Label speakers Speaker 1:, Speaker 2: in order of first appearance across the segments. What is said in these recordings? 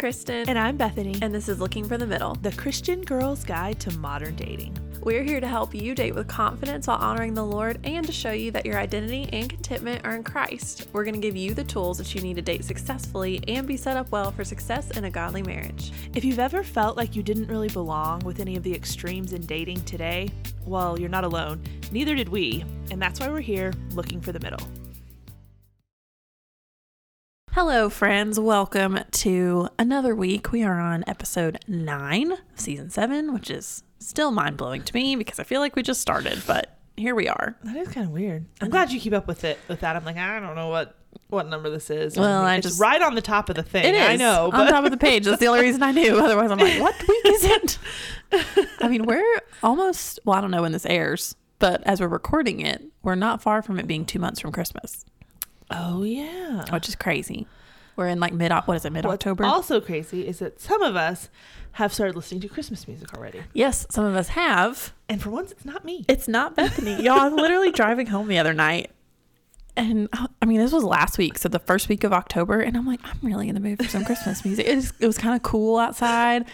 Speaker 1: Kristen.
Speaker 2: And I'm Bethany.
Speaker 1: And this is Looking for the Middle,
Speaker 2: the Christian Girl's Guide to Modern Dating.
Speaker 1: We're here to help you date with confidence while honoring the Lord and to show you that your identity and contentment are in Christ. We're going to give you the tools that you need to date successfully and be set up well for success in a godly marriage.
Speaker 2: If you've ever felt like you didn't really belong with any of the extremes in dating today, well, you're not alone. Neither did we. And that's why we're here looking for the middle.
Speaker 1: Hello, friends. Welcome to another week. We are on episode nine of season seven, which is still mind blowing to me because I feel like we just started, but here we are.
Speaker 2: That is kind of weird. I'm glad you keep up with it. With that, I'm like, I don't know what what number this is.
Speaker 1: Well, I
Speaker 2: it's
Speaker 1: just
Speaker 2: right on the top of the thing.
Speaker 1: It is
Speaker 2: I know,
Speaker 1: on top of the page. That's the only reason I knew. Otherwise, I'm like, what week is it? I mean, we're almost. Well, I don't know when this airs, but as we're recording it, we're not far from it being two months from Christmas.
Speaker 2: Oh yeah,
Speaker 1: which is crazy. We're in like mid. What is it? Mid October.
Speaker 2: Also crazy is that some of us have started listening to Christmas music already.
Speaker 1: Yes, some of us have.
Speaker 2: And for once, it's not me.
Speaker 1: It's not Bethany. Y'all, I was literally driving home the other night. And oh, I mean, this was last week, so the first week of October, and I'm like, I'm really in the mood for some Christmas music. It was, it was kind of cool outside.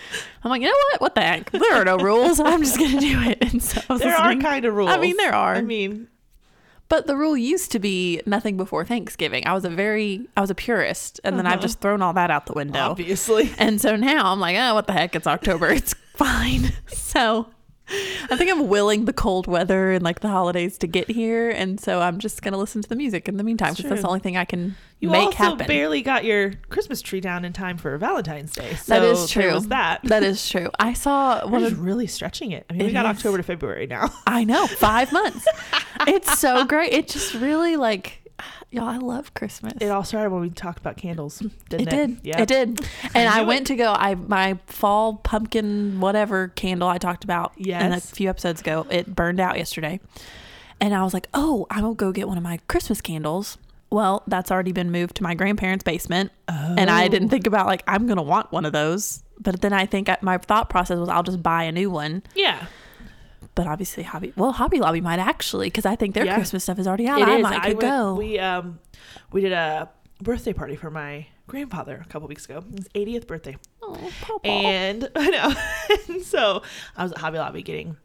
Speaker 1: I'm like, you know what? What the heck? There are no rules. I'm just gonna do it. And so
Speaker 2: there are kind of rules.
Speaker 1: I mean, there are.
Speaker 2: I mean,
Speaker 1: but the rule used to be nothing before Thanksgiving. I was a very, I was a purist, and then uh-huh. I've just thrown all that out the window.
Speaker 2: Obviously.
Speaker 1: And so now I'm like, oh, what the heck? It's October. It's fine. so I think I'm willing the cold weather and like the holidays to get here, and so I'm just gonna listen to the music in the meantime because that's the only thing I can
Speaker 2: you
Speaker 1: make
Speaker 2: also
Speaker 1: happen.
Speaker 2: barely got your Christmas tree down in time for Valentine's Day. So
Speaker 1: that is true.
Speaker 2: Was that
Speaker 1: that is true. I saw
Speaker 2: one of really stretching it. I mean, we got is. October to February now.
Speaker 1: I know, five months. It's so great. It just really like Y'all, I love Christmas.
Speaker 2: It all started when we talked about candles, didn't
Speaker 1: it? It did. Yeah. It did. And I, I went it. to go I my fall pumpkin whatever candle I talked about yes. in a few episodes ago. It burned out yesterday. And I was like, "Oh, I will go get one of my Christmas candles." Well, that's already been moved to my grandparents' basement. Oh. And I didn't oh. think about like I'm going to want one of those. But then I think my thought process was I'll just buy a new one.
Speaker 2: Yeah
Speaker 1: but obviously Hobby well Hobby Lobby might actually because I think their yeah. Christmas stuff is already out.
Speaker 2: It
Speaker 1: I
Speaker 2: is.
Speaker 1: might
Speaker 2: I
Speaker 1: could went, go.
Speaker 2: We um we did a birthday party for my grandfather a couple weeks ago. His 80th birthday.
Speaker 1: Oh, Papa.
Speaker 2: And I know. and so I was at Hobby Lobby getting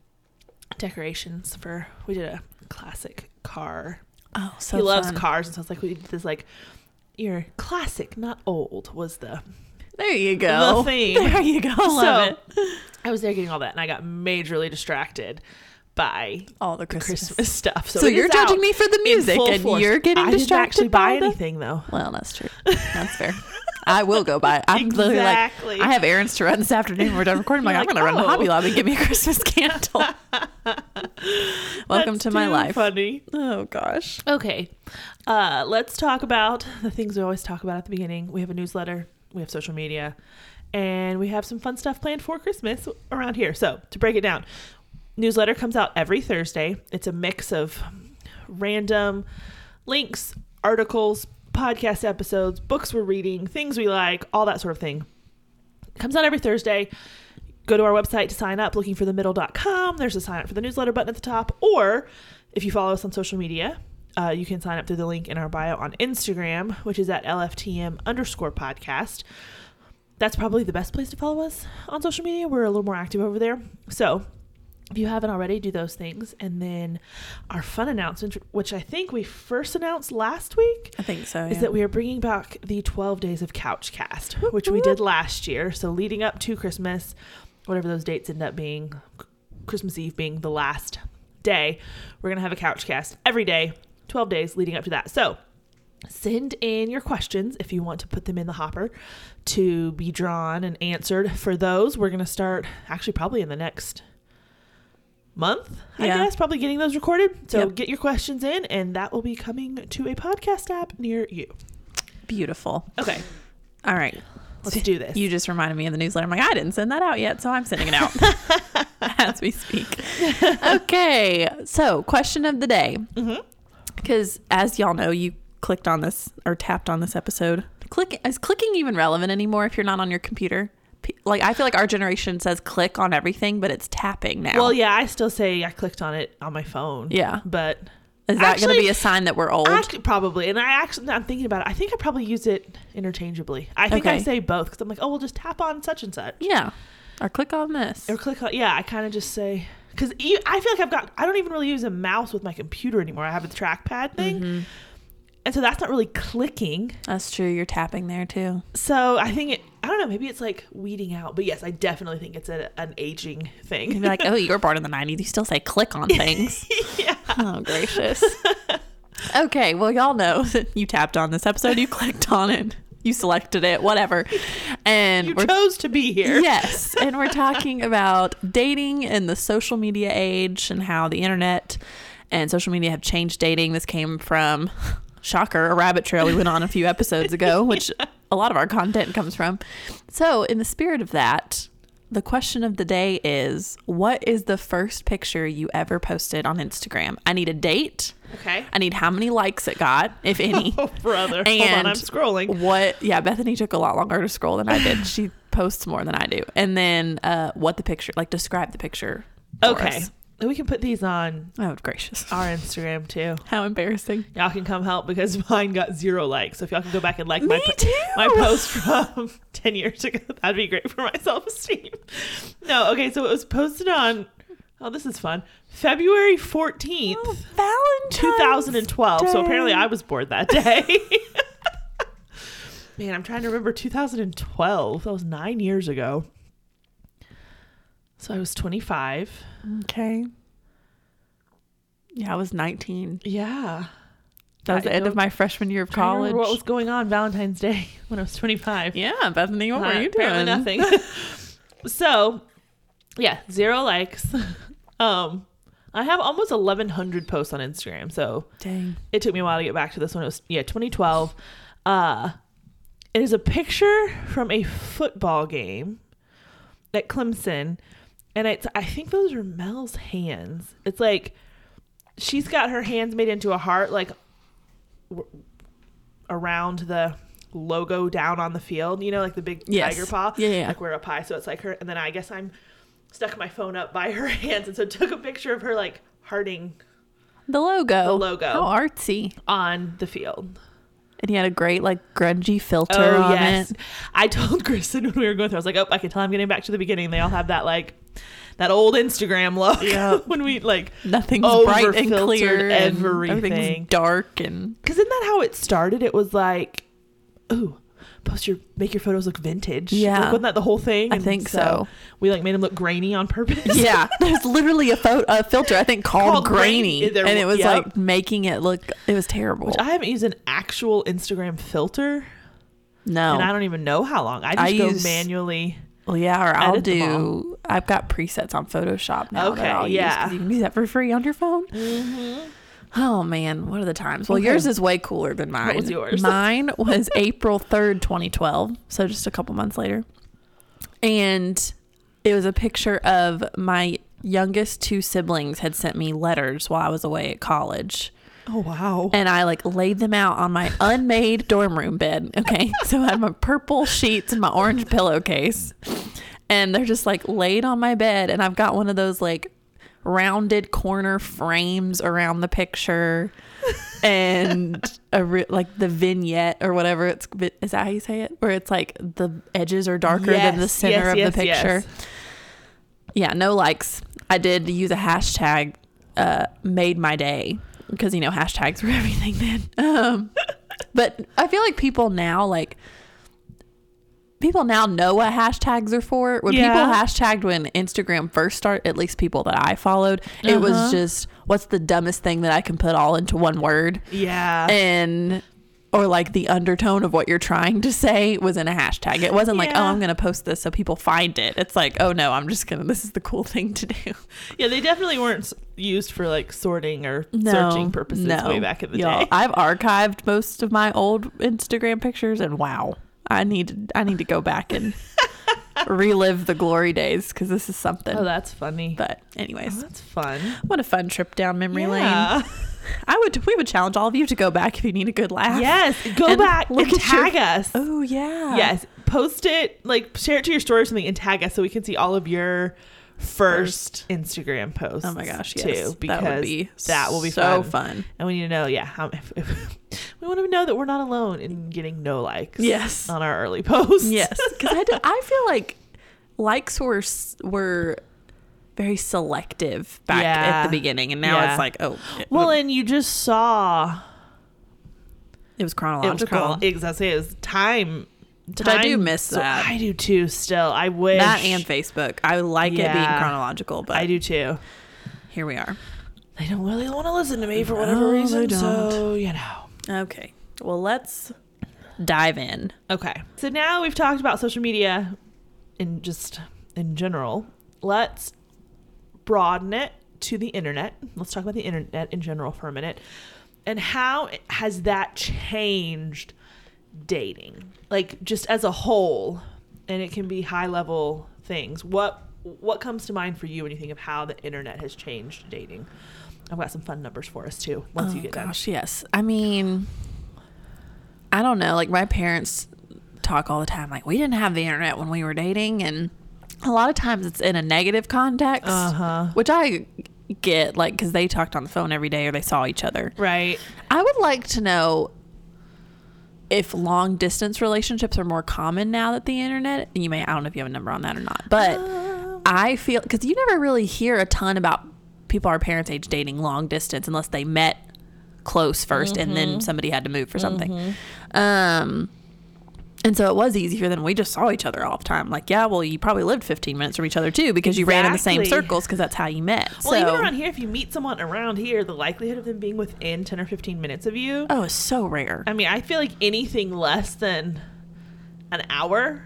Speaker 2: decorations for we did a classic car.
Speaker 1: Oh, so
Speaker 2: he loves cars, and so it's like we did this like your classic, not old, was the
Speaker 1: there you go.
Speaker 2: The.
Speaker 1: There you go. Love
Speaker 2: so, it. I was there getting all that, and I got majorly distracted by
Speaker 1: all the Christmas,
Speaker 2: the Christmas stuff.
Speaker 1: So, so you're judging me for the music, and force. you're getting
Speaker 2: I
Speaker 1: distracted.
Speaker 2: I didn't actually buy
Speaker 1: the...
Speaker 2: anything though.
Speaker 1: Well, that's true. That's fair. I will go buy it. I'm exactly. literally like, I have errands to run this afternoon. We're done recording. I'm like, I'm going to oh. run to Hobby Lobby and get me a Christmas candle. Welcome
Speaker 2: That's
Speaker 1: to my life.
Speaker 2: Funny.
Speaker 1: Oh gosh.
Speaker 2: Okay, uh, let's talk about the things we always talk about at the beginning. We have a newsletter. We have social media and we have some fun stuff planned for Christmas around here. So, to break it down, newsletter comes out every Thursday. It's a mix of random links, articles, podcast episodes, books we're reading, things we like, all that sort of thing. Comes out every Thursday. Go to our website to sign up, lookingforthemiddle.com. There's a sign up for the newsletter button at the top. Or if you follow us on social media, uh, you can sign up through the link in our bio on Instagram, which is at LFTM underscore podcast that's probably the best place to follow us on social media. We're a little more active over there. So if you haven't already, do those things. And then our fun announcement, which I think we first announced last week.
Speaker 1: I think so.
Speaker 2: Is
Speaker 1: yeah.
Speaker 2: that we are bringing back the 12 days of Couch Cast, which we did last year. So leading up to Christmas, whatever those dates end up being, Christmas Eve being the last day, we're going to have a Couch Cast every day, 12 days leading up to that. So Send in your questions if you want to put them in the hopper to be drawn and answered. For those, we're going to start actually probably in the next month, I yeah. guess, probably getting those recorded. So yep. get your questions in, and that will be coming to a podcast app near you.
Speaker 1: Beautiful.
Speaker 2: Okay.
Speaker 1: All right.
Speaker 2: Let's do this.
Speaker 1: You just reminded me of the newsletter. I'm like, I didn't send that out yet, so I'm sending it out as we speak. Okay. So, question of the day. Mm-hmm. Because as y'all know, you clicked on this or tapped on this episode. Click is clicking even relevant anymore if you're not on your computer? Like I feel like our generation says click on everything, but it's tapping now.
Speaker 2: Well, yeah, I still say I clicked on it on my phone.
Speaker 1: Yeah,
Speaker 2: but
Speaker 1: Is that going to be a sign that we're old?
Speaker 2: Actually, probably. And I actually, I'm thinking about it. I think I probably use it interchangeably. I think I say both because I'm like, oh, we'll just tap on such and such.
Speaker 1: yeah. Or click on this.
Speaker 2: Or click on, yeah, I kind of just say, because I feel like I've got, I don't even really use a mouse with my computer anymore. I have a trackpad thing.
Speaker 1: Mm-hmm.
Speaker 2: And so that's not really clicking.
Speaker 1: That's true. You're tapping there too.
Speaker 2: So I think it, I don't know, maybe it's like weeding out. But yes, I definitely think it's a, an aging
Speaker 1: You'd
Speaker 2: thing.
Speaker 1: be like, oh, you were born in the 90s. You still say click on things.
Speaker 2: yeah.
Speaker 1: oh, gracious. okay. Well, y'all know that you tapped on this episode. You clicked on it. You selected it, whatever. And
Speaker 2: You chose to be here.
Speaker 1: Yes, and we're talking about dating in the social media age and how the internet and social media have changed dating. This came from shocker, a rabbit trail we went on a few episodes ago, which a lot of our content comes from. So, in the spirit of that, the question of the day is what is the first picture you ever posted on Instagram? I need a date.
Speaker 2: Okay.
Speaker 1: I need how many likes it got, if any.
Speaker 2: Oh, brother. Hold
Speaker 1: And
Speaker 2: on, I'm scrolling.
Speaker 1: What? Yeah, Bethany took a lot longer to scroll than I did. She posts more than I do. And then uh, what the picture? Like describe the picture.
Speaker 2: Okay.
Speaker 1: us.
Speaker 2: We can put these on
Speaker 1: Oh gracious!
Speaker 2: our Instagram too.
Speaker 1: How embarrassing.
Speaker 2: Y'all can come help because mine got zero likes. So if y'all can go back and like my
Speaker 1: Me
Speaker 2: po-
Speaker 1: too.
Speaker 2: my post from ten years ago, that'd be great for my self esteem. No, okay, so it was posted on. Oh, this is fun. February fourteenth,
Speaker 1: Oh, Valentine's
Speaker 2: two thousand and twelve. So apparently,
Speaker 1: Day.
Speaker 2: I was bored that day. Man, I'm trying to remember 2012. That was nine years ago. So I was 25.
Speaker 1: Okay. Yeah, I was 19.
Speaker 2: Yeah.
Speaker 1: That was
Speaker 2: I
Speaker 1: the end of my freshman year of college.
Speaker 2: what was going on Valentine's Day when I was 25.
Speaker 1: yeah, Bethany, what were you doing?
Speaker 2: Nothing. so, yeah, zero likes. um, I have almost 1,100 posts on Instagram, so
Speaker 1: Dang.
Speaker 2: it took me a while to get back to this one. It was yeah, 2012. Uh, it is a picture from a football game at Clemson, and it's I think those are Mel's hands. It's like she's got her hands made into a heart, like w- around the logo down on the field. You know, like the big
Speaker 1: Yes.
Speaker 2: tiger paw.
Speaker 1: Yeah, yeah.
Speaker 2: Like we're up high, so it's like her. And then I guess I'm stuck my phone up by her hands, and so took a picture of her like hearting
Speaker 1: The logo.
Speaker 2: The logo.
Speaker 1: How artsy.
Speaker 2: on the field.
Speaker 1: And he had a great like grungy filter
Speaker 2: Oh
Speaker 1: on
Speaker 2: yes,
Speaker 1: it.
Speaker 2: I told Kristen when we were going through. I was like, "Oh, I can tell I'm getting back to the beginning. They all have that like that old Instagram look.
Speaker 1: Yeah.
Speaker 2: when we like,
Speaker 1: Nothing's bright and clear. and
Speaker 2: everything.
Speaker 1: Everything's dark and
Speaker 2: because isn't that how it started? It was like, ooh, post your make your photos look vintage.
Speaker 1: Yeah.
Speaker 2: like, wasn't that the whole thing?
Speaker 1: I
Speaker 2: And
Speaker 1: think so.
Speaker 2: We like made them look grainy on purpose.
Speaker 1: yeah, there's literally a, pho- a filter I think called,
Speaker 2: Called
Speaker 1: grainy,
Speaker 2: grainy. There-
Speaker 1: and it was
Speaker 2: yep.
Speaker 1: like making it look. It was terrible.
Speaker 2: Which I haven't used an actual Instagram filter,
Speaker 1: no,
Speaker 2: and I don't even know how long. I just
Speaker 1: I
Speaker 2: go
Speaker 1: use-
Speaker 2: manually.
Speaker 1: well, yeah, or I'll do. I've got presets on Photoshop now.
Speaker 2: Okay,
Speaker 1: that I'll use you can do that for free on your phone. Mm-hmm. Oh man, what are the times? Well,
Speaker 2: Okay.
Speaker 1: yours is way cooler than mine.
Speaker 2: was yours?
Speaker 1: Mine was April 3rd, 2012. So just a couple months later. And it was a picture of my youngest two siblings had sent me letters while I was away at college.
Speaker 2: Oh wow!
Speaker 1: And I like laid them out on my unmade dorm room bed. Okay. So I had my purple sheets and my orange pillowcase. And they're just like laid on my bed. And I've got one of those like rounded corner frames around the picture and a re- like the vignette or whatever it's is that how you say it? Where it's like the edges are darker than the center
Speaker 2: yes,
Speaker 1: of
Speaker 2: yes,
Speaker 1: the picture.
Speaker 2: Yes.
Speaker 1: yeah no likes. I did use a hashtag uh made my day because you know hashtags were everything then. Um but i feel like people now like people now know what hashtags are for when
Speaker 2: Yeah.
Speaker 1: people hashtagged when instagram first started at least people that i followed it was
Speaker 2: Uh-huh.
Speaker 1: just what's the dumbest thing that i can put all into one word
Speaker 2: Yeah.
Speaker 1: and or like the undertone of what you're trying to say was in a hashtag. It wasn't like, oh, I'm going to post this so people find it. It's like, oh no, I'm just going to, this is the cool thing to do.
Speaker 2: yeah, they definitely weren't used for like sorting or
Speaker 1: No,
Speaker 2: searching purposes
Speaker 1: no.
Speaker 2: way back in the
Speaker 1: Y'all,
Speaker 2: day.
Speaker 1: I've archived most of my old Instagram pictures and wow, I need, I need to go back and relive the glory days because this is something.
Speaker 2: Oh, that's funny.
Speaker 1: but
Speaker 2: Oh,
Speaker 1: anyways,
Speaker 2: that's fun.
Speaker 1: what a fun trip down memory lane. I would, we would challenge all of you to go back if you need a good laugh.
Speaker 2: Yes. Go
Speaker 1: And
Speaker 2: back
Speaker 1: look
Speaker 2: and
Speaker 1: at your-
Speaker 2: tag us.
Speaker 1: Oh yeah.
Speaker 2: Yes. Post it, like share it to your story or something and tag us so we can see all of your first, Instagram post.
Speaker 1: Oh my gosh, yes.
Speaker 2: too, because
Speaker 1: that would be
Speaker 2: that will be
Speaker 1: so
Speaker 2: fun.
Speaker 1: fun.
Speaker 2: and we need to know, yeah, how if, if, we want to know that we're not alone in getting no likes.
Speaker 1: Yes.
Speaker 2: on our early posts.
Speaker 1: Yes, because I, do- I feel like likes were were very selective back at the beginning, and now
Speaker 2: Yeah.
Speaker 1: it's like oh, it,
Speaker 2: well, and you just saw
Speaker 1: it was
Speaker 2: it was
Speaker 1: chronological.
Speaker 2: exactly it was time.
Speaker 1: I do miss that.
Speaker 2: I do too. Still, I wish
Speaker 1: that and Facebook. I like it being chronological, but
Speaker 2: I do too.
Speaker 1: here we are.
Speaker 2: They don't really want to listen to me for whatever
Speaker 1: No,
Speaker 2: reason. So you know.
Speaker 1: Okay, well let's dive in.
Speaker 2: Okay. So now we've talked about social media in just in general. Let's broaden it to the internet. Let's talk about the internet in general for a minute. And how has that changed dating? Like just as a whole, and it can be high level things. What what comes to mind for you when you think of how the internet has changed dating? I've got some fun numbers for us too. Once
Speaker 1: oh,
Speaker 2: you get done.
Speaker 1: gosh, yes. I mean, I don't know. Like my parents talk all the time. Like we didn't have the internet when we were dating, and a lot of times it's in a negative context,
Speaker 2: Uh-huh.
Speaker 1: which I get. Like because they talked on the phone every day or they saw each other.
Speaker 2: Right.
Speaker 1: I would like to know if long distance relationships are more common now that the internet. You may I don't know if you have a number on that or not, but I feel because you never really hear a ton about people our parents' age dating long distance unless they met close 1st and
Speaker 2: Mm-hmm.
Speaker 1: then somebody had to move for something. Um, and so it was easier than we just saw each other all the time. Like, yeah, well, you probably lived 15 minutes from each other too because you ran in the same circles because that's how you met.
Speaker 2: Well,
Speaker 1: so,
Speaker 2: even around here, if you meet someone around here, the likelihood of them being within 10 or 15 minutes of you,
Speaker 1: oh, it's so rare.
Speaker 2: I mean, I feel like anything less than an hour,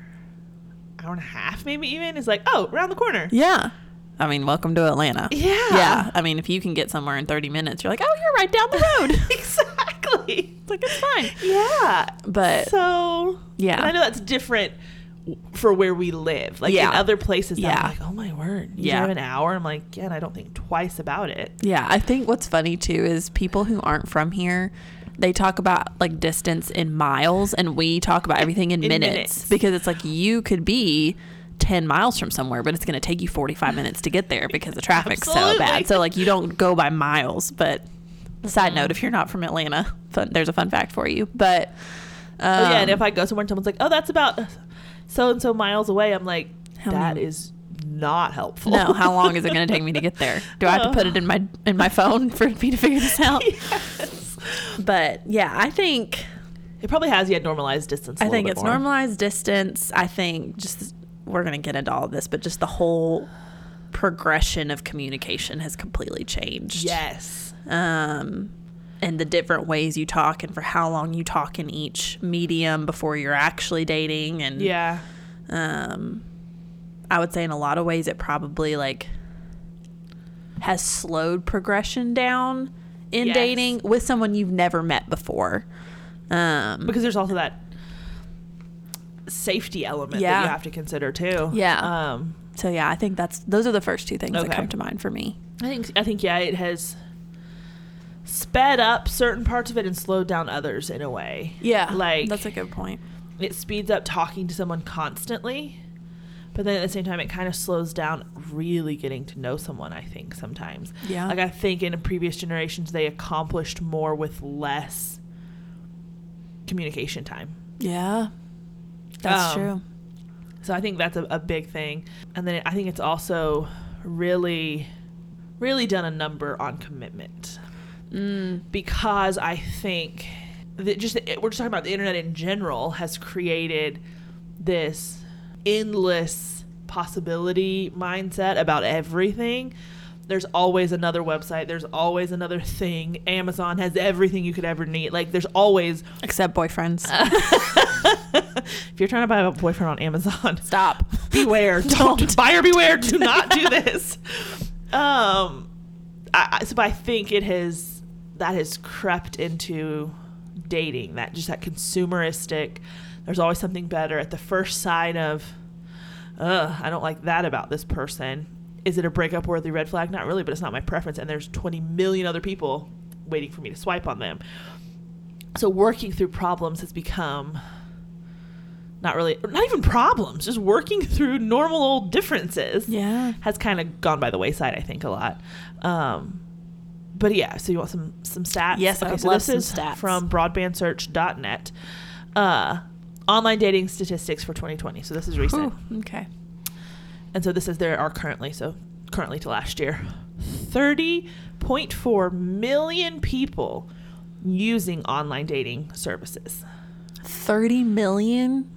Speaker 2: hour and a half, maybe even, is like, oh, around the corner.
Speaker 1: Yeah. I mean, welcome to Atlanta.
Speaker 2: Yeah.
Speaker 1: Yeah. I mean, if you can get somewhere in 30 minutes, you're like, oh, you're right down the road.
Speaker 2: exactly.
Speaker 1: It's like, it's fine.
Speaker 2: Yeah.
Speaker 1: But
Speaker 2: So,
Speaker 1: Yeah.
Speaker 2: And I know that's different for where we live. Like
Speaker 1: Yeah.
Speaker 2: in other places, yeah. I'm like, oh my word. You
Speaker 1: Yeah.
Speaker 2: drive an hour. I'm like, yeah, and I don't think twice about it.
Speaker 1: yeah, I think what's funny too is people who aren't from here, they talk about like distance in miles and we talk about everything in,
Speaker 2: In
Speaker 1: minutes,
Speaker 2: minutes.
Speaker 1: because it's like you could be 10 miles from somewhere, but it's going to take you 45 minutes to get there because the traffic's so bad. So, like, you don't go by miles. But, side note, if you're not from Atlanta, fun, there's a fun fact for you. But, um,
Speaker 2: Oh yeah, and if I go somewhere and someone's like, "Oh, that's about so and so miles away," I'm like,
Speaker 1: How
Speaker 2: "That
Speaker 1: many-
Speaker 2: is not helpful."
Speaker 1: no, how long is it going to take me to get there? Do I have to put it in my in my phone for me to figure this out?
Speaker 2: yes.
Speaker 1: But yeah, I think
Speaker 2: It probably has yet normalized distance. I
Speaker 1: I think it's normalized distance. I think just we're going to get into all of this, but just the whole progression of communication has completely changed.
Speaker 2: Yes.
Speaker 1: Um and the different ways you talk and for how long you talk in each medium before you're actually dating and
Speaker 2: Yeah.
Speaker 1: um I would say in a lot of ways it probably like has slowed progression down in
Speaker 2: Yes.
Speaker 1: dating with someone you've never met before. Um
Speaker 2: Because there's also that safety element that you have to consider too.
Speaker 1: Yeah.
Speaker 2: Um,
Speaker 1: so yeah, I think that's those are the first two things that come to mind for me.
Speaker 2: I think I think yeah, it has sped up certain parts of it and slowed down others in a way.
Speaker 1: Yeah.
Speaker 2: Like
Speaker 1: that's a good point.
Speaker 2: it speeds up talking to someone constantly but then at the same time it kind of slows down really getting to know someone i think sometimes
Speaker 1: Yeah.
Speaker 2: like i think in previous generations they accomplished more with less communication time
Speaker 1: Yeah. That's
Speaker 2: Um,
Speaker 1: true.
Speaker 2: so i think that's a, a big thing and then i think it's also really really done a number on commitment
Speaker 1: Mm.
Speaker 2: because I think that just we're just talking about the internet in general has created this endless possibility mindset about everything. There's always another website. There's always another thing. Amazon has everything you could ever need. Like there's always
Speaker 1: Except boyfriends.
Speaker 2: if you're trying to buy a boyfriend on Amazon,
Speaker 1: Stop.
Speaker 2: beware. Don't buyer beware. Do not do this. Um, I- so I think it has that has crept into dating. That just that consumeristic. There's always something better at the first sign of, uh, I don't like that about this person. Is it a breakup worthy red flag? Not really, but it's not my preference. And there's 20 million other people waiting for me to swipe on them. So working through problems has become not really, not even problems, just working through normal old differences.
Speaker 1: Yeah.
Speaker 2: has kind of gone by the wayside. I think a lot. Um, but yeah, so you want some some stats?
Speaker 1: Yes, I would
Speaker 2: so
Speaker 1: love
Speaker 2: this
Speaker 1: some
Speaker 2: is
Speaker 1: stats.
Speaker 2: from broadbandsearch.net. Uh, online dating statistics for 2020. So this is recent.
Speaker 1: Whew, okay.
Speaker 2: And so this is there are currently so currently to last year, 30.4 million people using online dating services,
Speaker 1: 30 million?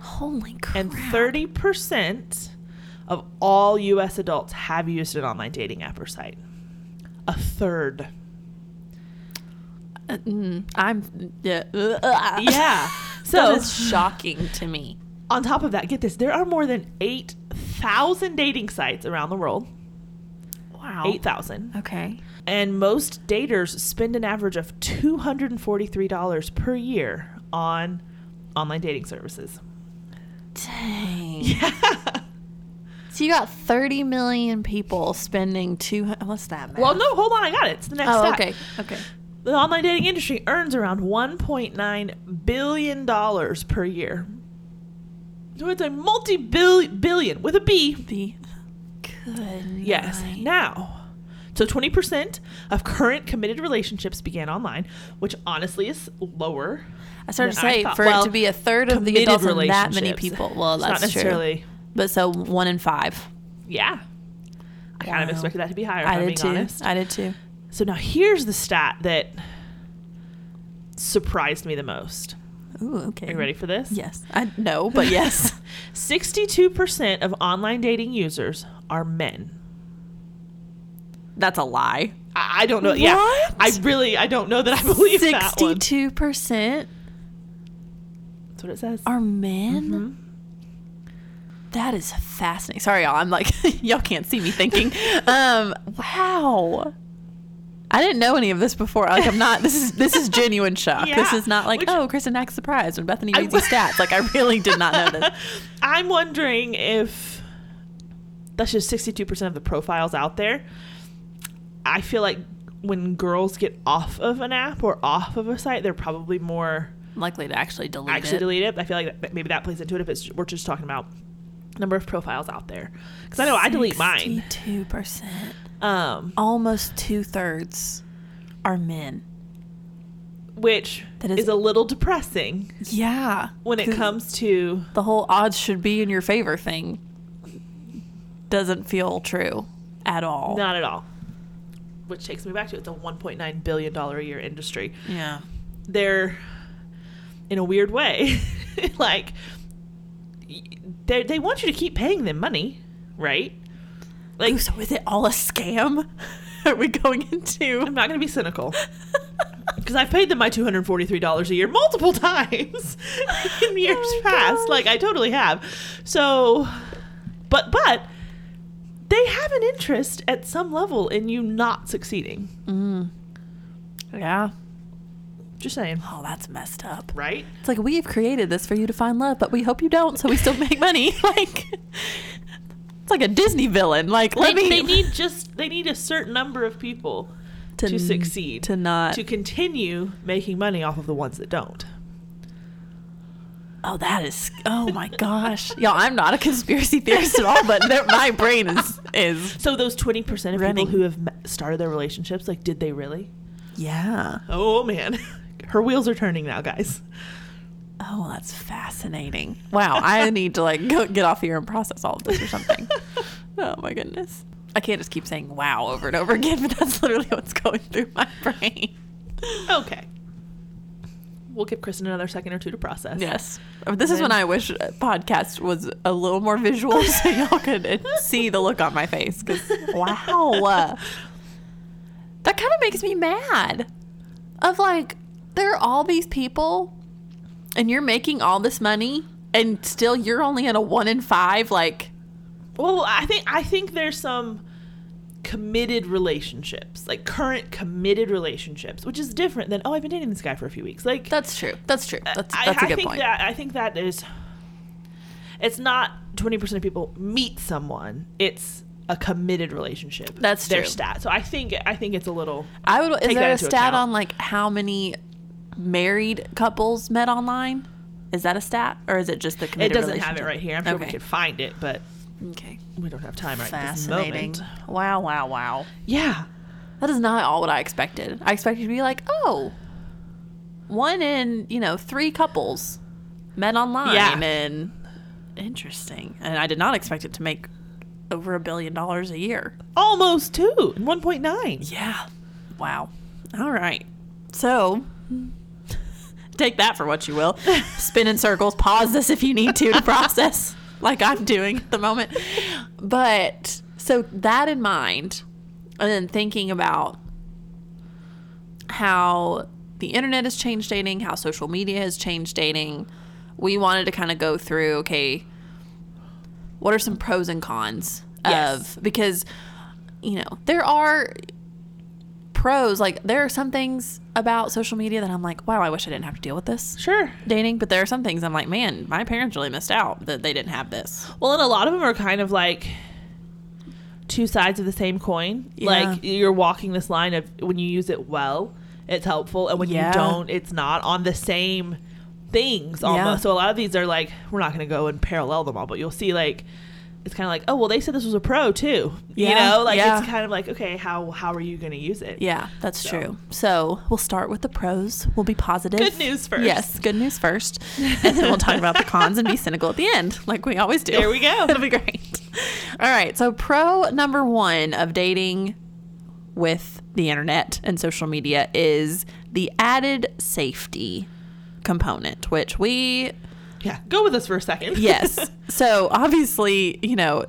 Speaker 1: Holy crap.
Speaker 2: and 30 percent of all U.S. adults have used an online dating app or site. A third.
Speaker 1: Uh, mm, I'm yeah. uh,
Speaker 2: Yeah.
Speaker 1: So it's shocking to me.
Speaker 2: on top of that, get this: there are more than 8,000 dating sites around the world.
Speaker 1: Wow.
Speaker 2: 8,000.
Speaker 1: Okay.
Speaker 2: And most daters spend an average of $243 per year on online dating services.
Speaker 1: Dang.
Speaker 2: Yeah.
Speaker 1: So you got 30 million people spending two. What's that? Math?
Speaker 2: Well, no, hold on. I got it. It's the next
Speaker 1: Oh,
Speaker 2: stat.
Speaker 1: okay. Okay.
Speaker 2: The online dating industry earns around $1.9 billion per year. So it's a multi billion with a B.
Speaker 1: The good.
Speaker 2: Yes.
Speaker 1: night.
Speaker 2: Now, so 20% of current committed relationships began online, which honestly is lower.
Speaker 1: I started to
Speaker 2: I
Speaker 1: say for
Speaker 2: Well,
Speaker 1: it to be a third of the adults and that many people. Well,
Speaker 2: It's
Speaker 1: that's
Speaker 2: not necessarily.
Speaker 1: true. But so one in five.
Speaker 2: Yeah. I kind of expected that to be higher.
Speaker 1: I did too.
Speaker 2: honest.
Speaker 1: I did too.
Speaker 2: So now here's the stat that surprised me the most.
Speaker 1: Ooh, okay.
Speaker 2: Are you ready for this?
Speaker 1: Yes. I know, but yes.
Speaker 2: 62% of online dating users are men.
Speaker 1: That's a lie.
Speaker 2: I, I don't know. Yeah. I really, I don't know that I believe that.
Speaker 1: Sixty-two percent
Speaker 2: That's what it says.
Speaker 1: are men.
Speaker 2: Mhm.
Speaker 1: That is fascinating. Sorry, y'all. I'm like, y'all can't see me thinking. Um, wow. I didn't know any of this before. Like, I'm not. This is this is genuine shock. This is not like,
Speaker 2: which-
Speaker 1: oh, Kristen acts surprised when Bethany reads these stats. Like, I really did not know this.
Speaker 2: I'm wondering if that's just 62% of the profiles out there. I feel like when girls get off of an app or off of a site, they're probably more
Speaker 1: Likely to actually delete
Speaker 2: actually
Speaker 1: it.
Speaker 2: delete it. I feel like that, maybe that plays into it if it's we're just talking about number of profiles out there. Because I know I delete mine.
Speaker 1: Sixty-two percent.
Speaker 2: Um,
Speaker 1: Almost two thirds are men.
Speaker 2: which
Speaker 1: That
Speaker 2: is,
Speaker 1: is-
Speaker 2: a little depressing
Speaker 1: Yeah.
Speaker 2: when it comes to
Speaker 1: the whole odds should be in your favor thing doesn't feel true at all.
Speaker 2: not at all. Which takes me back to it's a 1.9 billion dollar a year industry.
Speaker 1: Yeah.
Speaker 2: they're in a weird way like they they want you to keep paying them money right like
Speaker 1: Ooh, so is it all a scam? Are we going into?
Speaker 2: i'm not going to be cynical because i've paid them my $243 a year multiple times in years
Speaker 1: Oh
Speaker 2: past
Speaker 1: gosh.
Speaker 2: like i totally have so but but they have an interest at some level in you not succeeding
Speaker 1: Mm. Yeah.
Speaker 2: Just saying
Speaker 1: Oh, that's messed up.
Speaker 2: right
Speaker 1: It's like we've created this for you to find love, but we hope you don't, so we still make money. like it's like a Disney villain. Like let
Speaker 2: they,
Speaker 1: me.
Speaker 2: they need just they need a certain number of people to, succeed
Speaker 1: to not.
Speaker 2: to continue making money off of the ones that don't
Speaker 1: oh, that is. Oh my gosh, y'all! I'm not a conspiracy theorist at all, but my brain is is.
Speaker 2: so those 20% of
Speaker 1: Running.
Speaker 2: people who have started their relationships like did they really
Speaker 1: Yeah.
Speaker 2: oh man her wheels are turning now guys
Speaker 1: Oh, that's fascinating. Wow, I need to like go get off here and process all of this or something. oh my goodness. I can't just keep saying wow over and over again, but that's literally what's going through my brain.
Speaker 2: okay we'll give kristen another second or two to process
Speaker 1: Yes. Uh, This is when I wish uh, podcast was a little more visual so y'all could uh, see the look on my face. Because, wow. that kind of makes me mad. Of like, there are all these people and you're making all this money and still you're only in a one in five. Like,
Speaker 2: well i think i think there's some committed relationships like current committed relationships which is different than oh i've been dating this guy for a few weeks like
Speaker 1: that's true. That's true. That's,
Speaker 2: I,
Speaker 1: that's a
Speaker 2: I
Speaker 1: good
Speaker 2: think
Speaker 1: point.
Speaker 2: That, I think that is. It's not twenty percent of people meet someone. It's a committed relationship.
Speaker 1: That's
Speaker 2: their
Speaker 1: true.
Speaker 2: stat. So I think I think it's a little.
Speaker 1: I would. Is there a stat
Speaker 2: account.
Speaker 1: on like how many married couples met online? Is that a stat or is it just the
Speaker 2: It doesn't have it right here. I'm sure we could find it, but
Speaker 1: Okay.
Speaker 2: we don't have time right
Speaker 1: Fascinating.
Speaker 2: this moment.
Speaker 1: Wow, wow, wow.
Speaker 2: Yeah.
Speaker 1: That is not all what I expected. I expected to be like, oh, one in, you know, three couples met online
Speaker 2: Yeah.
Speaker 1: and interesting. And I did not expect it to make over a billion dollars a year.
Speaker 2: Almost two. 1.9.
Speaker 1: Yeah. Wow. All right. So take that for what you will. Spin in circles. Pause this if you need to to process, like I'm doing at the moment. But so that in mind, and then thinking about how the internet has changed dating, how social media has changed dating, we wanted to kind of go through okay, what are some pros and cons
Speaker 2: Yes.
Speaker 1: of because you know, there are pros like there are some things about social media that I'm like, wow, I wish I didn't have to deal with this
Speaker 2: Sure.
Speaker 1: dating, but there are some things I'm like, man, my parents really missed out that they didn't have this.
Speaker 2: Well, and a lot of them are kind of like two sides of the same coin.
Speaker 1: Yeah.
Speaker 2: Like you're walking this line of when you use it well, it's helpful, and when
Speaker 1: Yeah.
Speaker 2: you don't, it's not on the same things almost.
Speaker 1: Yeah.
Speaker 2: So a lot of these are like we're not going to go and parallel them all, but you'll see like it's kind of like oh well they said this was a pro too. You know, like
Speaker 1: Yeah.
Speaker 2: it's kind of like okay how how are you going to use it?
Speaker 1: Yeah, that's
Speaker 2: So.
Speaker 1: true. So we'll start with the pros. We'll be positive.
Speaker 2: Good news first.
Speaker 1: Yes, good news first. and then we'll talk about the cons and be cynical at the end, like we always do.
Speaker 2: There we go.
Speaker 1: It'll be great. All right. So, pro number one of dating with the internet and social media is the added safety component, which we
Speaker 2: Yeah, go with us for a second.
Speaker 1: yes. So obviously, you know,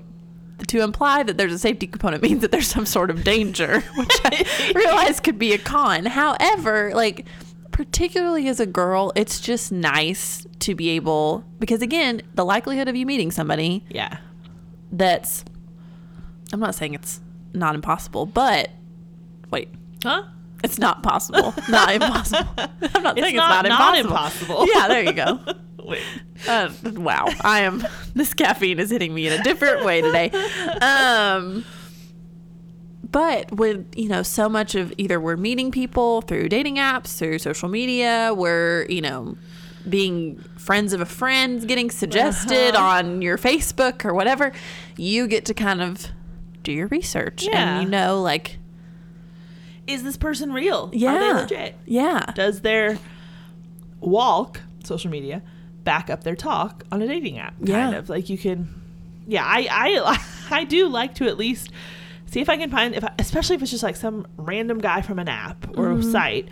Speaker 1: to imply that there's a safety component means that there's some sort of danger, which I realize could be a con. However, like particularly as a girl, it's just nice to be able because again, the likelihood of you meeting somebody
Speaker 2: yeah.
Speaker 1: that's I'm not saying it's not impossible, but wait,
Speaker 2: Huh?
Speaker 1: it's not possible. not impossible. I'm not
Speaker 2: It's
Speaker 1: saying
Speaker 2: not-
Speaker 1: it's
Speaker 2: not
Speaker 1: not impossible.
Speaker 2: impossible.
Speaker 1: Yeah, there you go.
Speaker 2: Wait.
Speaker 1: Uh, wow, I am. This caffeine is hitting me in a different way today. Um, but with you know so much of either we're meeting people through dating apps, through social media, we're you know being friends of a friend, getting suggested
Speaker 2: Uh-huh.
Speaker 1: on your Facebook or whatever. You get to kind of do your research,
Speaker 2: Yeah.
Speaker 1: and you know like
Speaker 2: Is this person real?
Speaker 1: yeah,
Speaker 2: Are they legit?
Speaker 1: yeah,
Speaker 2: does their walk social media back up their talk on a dating app kind
Speaker 1: Yeah.
Speaker 2: of like you can yeah i i i do like to at least see if i can find if I, especially if it's just like some random guy from an app or
Speaker 1: Mm-hmm.
Speaker 2: site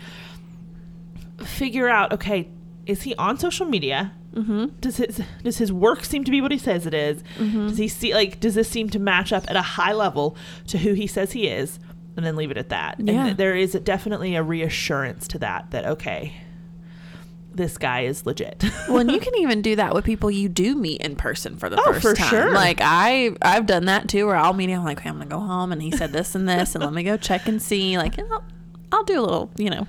Speaker 2: figure out okay is he on social media
Speaker 1: mm-hmm.
Speaker 2: does his does his work seem to be what he says it is?
Speaker 1: Mm-hmm.
Speaker 2: does he see like does this seem to match up at a high level to who he says he is and then leave it at that
Speaker 1: Yeah.
Speaker 2: and there is definitely a reassurance to that that okay this guy is legit
Speaker 1: well, and you can even do that with people you do meet in person for the
Speaker 2: Oh,
Speaker 1: first
Speaker 2: for
Speaker 1: time.
Speaker 2: sure.
Speaker 1: Like I, I've done that too. Where I'll meet him, I'm like, okay, I'm gonna go home, and he said this and this, and let me go check and see. Like, I'll, I'll do a little, you know,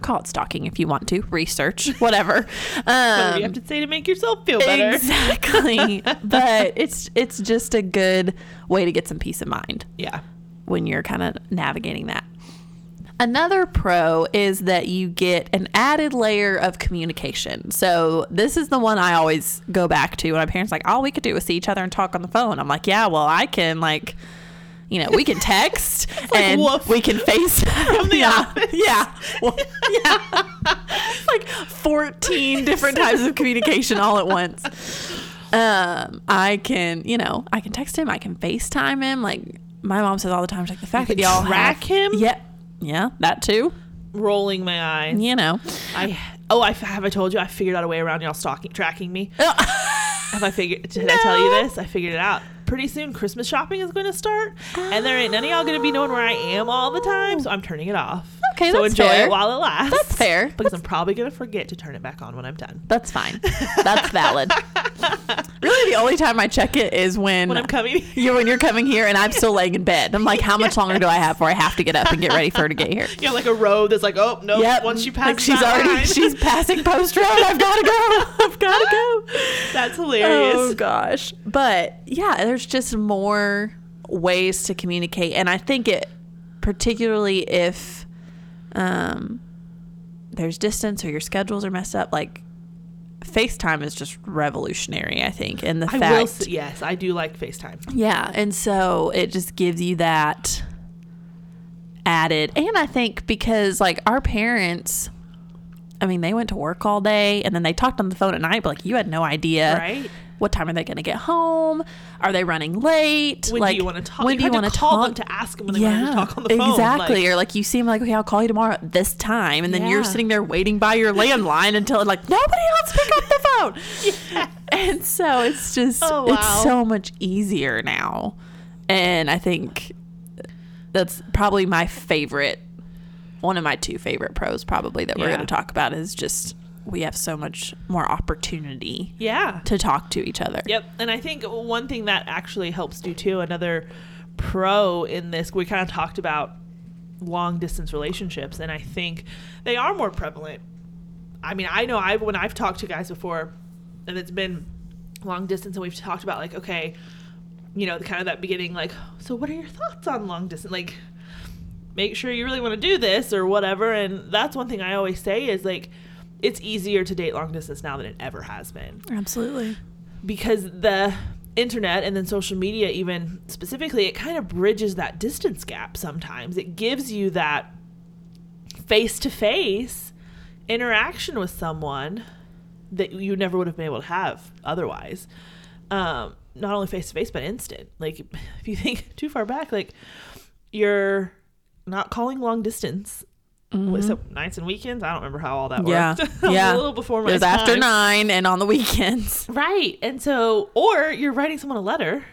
Speaker 1: call it stalking if you want to, research, whatever.
Speaker 2: what do
Speaker 1: Um,
Speaker 2: you have to say to make yourself feel better
Speaker 1: exactly. but it's it's just a good way to get some peace of mind
Speaker 2: yeah
Speaker 1: when you're kind of navigating that. Another pro is that you get an added layer of communication. So this is the one I always go back to when my parents are like, all we could do was see each other and talk on the phone. I'm like, yeah, well, I can like, you know, we can text
Speaker 2: like
Speaker 1: and we can face
Speaker 2: From the
Speaker 1: yeah,
Speaker 2: office.
Speaker 1: yeah, well, yeah, like 14 different types of communication all at once. Um, I can, you know, I can text him, I can FaceTime him. Like my mom says all the time, she's like the fact
Speaker 2: You
Speaker 1: that y'all
Speaker 2: track
Speaker 1: have,
Speaker 2: him?
Speaker 1: Yeah, yeah, that too.
Speaker 2: rolling my eyes
Speaker 1: You know,
Speaker 2: i oh i have i told you i figured out a way around y'all stalking tracking me Have I figured? Did I tell you this? I figured it out. Pretty soon, Christmas shopping is going to start, and there ain't none of y'all going to be knowing where I am all the time. So I'm turning it off.
Speaker 1: Okay,
Speaker 2: so
Speaker 1: that's
Speaker 2: enjoy
Speaker 1: fair.
Speaker 2: it while it lasts.
Speaker 1: That's fair.
Speaker 2: because I'm probably going to forget to turn it back on when I'm done.
Speaker 1: that's fine. That's valid. really, the only time I check it is when
Speaker 2: When I'm coming.
Speaker 1: you're when you're coming here and I'm still laying in bed. I'm like, how much longer do I have before I have to get up and get ready for her to get here?
Speaker 2: You know, like a road that's like, oh no,
Speaker 1: Yep.
Speaker 2: once you pass,
Speaker 1: like she's already
Speaker 2: line.
Speaker 1: she's passing post road. I've got to go. I've got to go.
Speaker 2: That's hilarious.
Speaker 1: Oh gosh. But yeah, there's just more ways to communicate and I think it particularly if um there's distance or your schedules are messed up like FaceTime is just revolutionary, I think. And the
Speaker 2: I
Speaker 1: fact,
Speaker 2: say, yes, I do like FaceTime.
Speaker 1: yeah, and so it just gives you that added. And I think because like our parents, I mean, they went to work all day and then they talked on the phone at night, but like you had no idea.
Speaker 2: Right.
Speaker 1: What time are they going to get home? Are they running late?
Speaker 2: When
Speaker 1: like,
Speaker 2: do you want to talk?
Speaker 1: When do you
Speaker 2: had
Speaker 1: want
Speaker 2: to call them to ask them when they wanted to talk on the phone?
Speaker 1: Exactly.
Speaker 2: Like,
Speaker 1: or like you seem like, okay, I'll call you tomorrow at this time. And then you're sitting there waiting by your landline until like nobody else pick up the phone. And so it's just
Speaker 2: Oh, wow.
Speaker 1: it's so much easier now. And I think that's probably my favorite one of my two favorite pros probably that we're
Speaker 2: Yeah.
Speaker 1: going to talk about is just we have so much more opportunity
Speaker 2: yeah.
Speaker 1: to talk to each other.
Speaker 2: Yep. And I think one thing that actually helps do too, another pro in this, we kind of talked about long distance relationships, and I think they are more prevalent. I mean, I know I've when I've talked to guys before, and it's been long distance, and we've talked about like, okay, you know, kind of that beginning, like, so what are your thoughts on long distance? Like, make sure you really want to do this or whatever. And that's one thing I always say is like, it's easier to date long distance now than it ever has been.
Speaker 1: Absolutely.
Speaker 2: because the internet and then social media even specifically it kind of bridges that distance gap sometimes. It gives you that face to face interaction with someone that you never would have been able to have otherwise. Um not only face to face but instant. Like if you think too far back like you're not calling long distance What, so nights and weekends i don't remember how all that
Speaker 1: Mm-hmm. Yeah.
Speaker 2: worked
Speaker 1: Yeah.
Speaker 2: a little before my
Speaker 1: It was after nine and on the weekends,
Speaker 2: Right. And so, or you're writing someone a letter,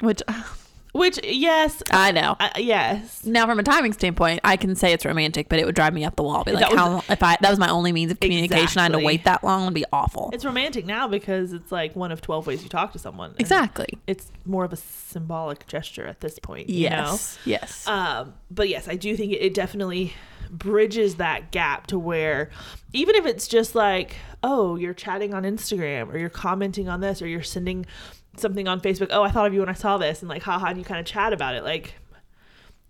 Speaker 1: which
Speaker 2: which, yes,
Speaker 1: I know.
Speaker 2: uh, yes.
Speaker 1: Now, from a timing standpoint, I can say it's romantic, but it would drive me up the wall. Be like,
Speaker 2: was-
Speaker 1: how if I that was my only means of communication, I had to wait that long would be awful.
Speaker 2: It's romantic now because it's like one of 12 ways you talk to someone.
Speaker 1: exactly.
Speaker 2: It's more of a symbolic gesture at this point. You
Speaker 1: Yes. Yes.
Speaker 2: Um, but yes, I do think it, it definitely bridges that gap to where even if it's just like, oh, you're chatting on Instagram or you're commenting on this or you're sending something on Facebook, oh, I thought of you when I saw this, and like, haha, and you kind of chat about it. Like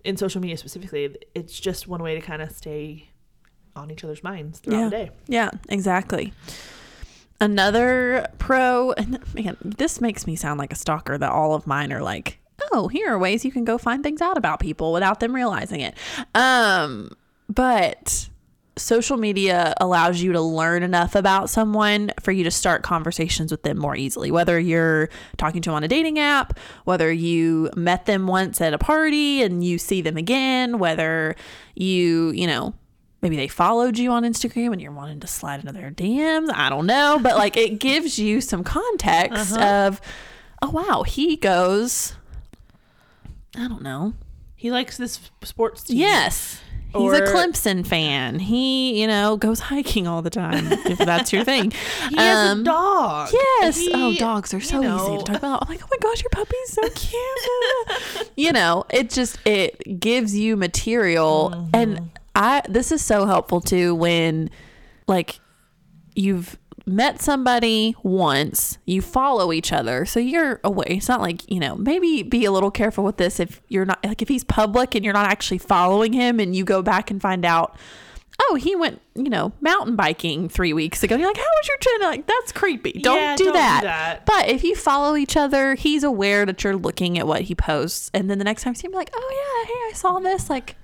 Speaker 2: in social media specifically, it's just one way to kind of stay on each other's minds throughout
Speaker 1: yeah.
Speaker 2: the day.
Speaker 1: Yeah. Exactly. Another pro, and man, this makes me sound like a stalker. That all of mine are like, oh, here are ways you can go find things out about people without them realizing it. Um, but social media allows you to learn enough about someone for you to start conversations with them more easily. Whether you're talking to them on a dating app, whether you met them once at a party and you see them again, whether you, you know, maybe they followed you on Instagram and you're wanting to slide into their DMs. I don't know, but like it gives you some context uh-huh. of, oh wow, he goes. I don't know.
Speaker 2: He likes this sports team.
Speaker 1: Yes. He's
Speaker 2: Or-
Speaker 1: a Clemson fan. He, you know, goes hiking all the time, if that's your thing.
Speaker 2: He has
Speaker 1: Um,
Speaker 2: a dog.
Speaker 1: Yes.
Speaker 2: He-
Speaker 1: oh, dogs are so
Speaker 2: you
Speaker 1: easy to talk about. I'm like, oh my gosh, your puppy's so cute. you know, it just it gives you material,
Speaker 2: Mm-hmm.
Speaker 1: and I this is so helpful too when like you've met somebody once, you follow each other, so you're away. It's not like you know. Maybe be a little careful with this if you're not like if he's public and you're not actually following him, and you go back and find out. Oh, he went, you know, mountain biking three weeks ago. You're like, how was your trip? Like, that's creepy. Don't,
Speaker 2: Yeah,
Speaker 1: do,
Speaker 2: don't do
Speaker 1: that.
Speaker 2: that.
Speaker 1: But if you follow each other, he's aware that you're looking at what he posts. And then the next time you see him, like, oh, yeah, hey, I saw this. Like,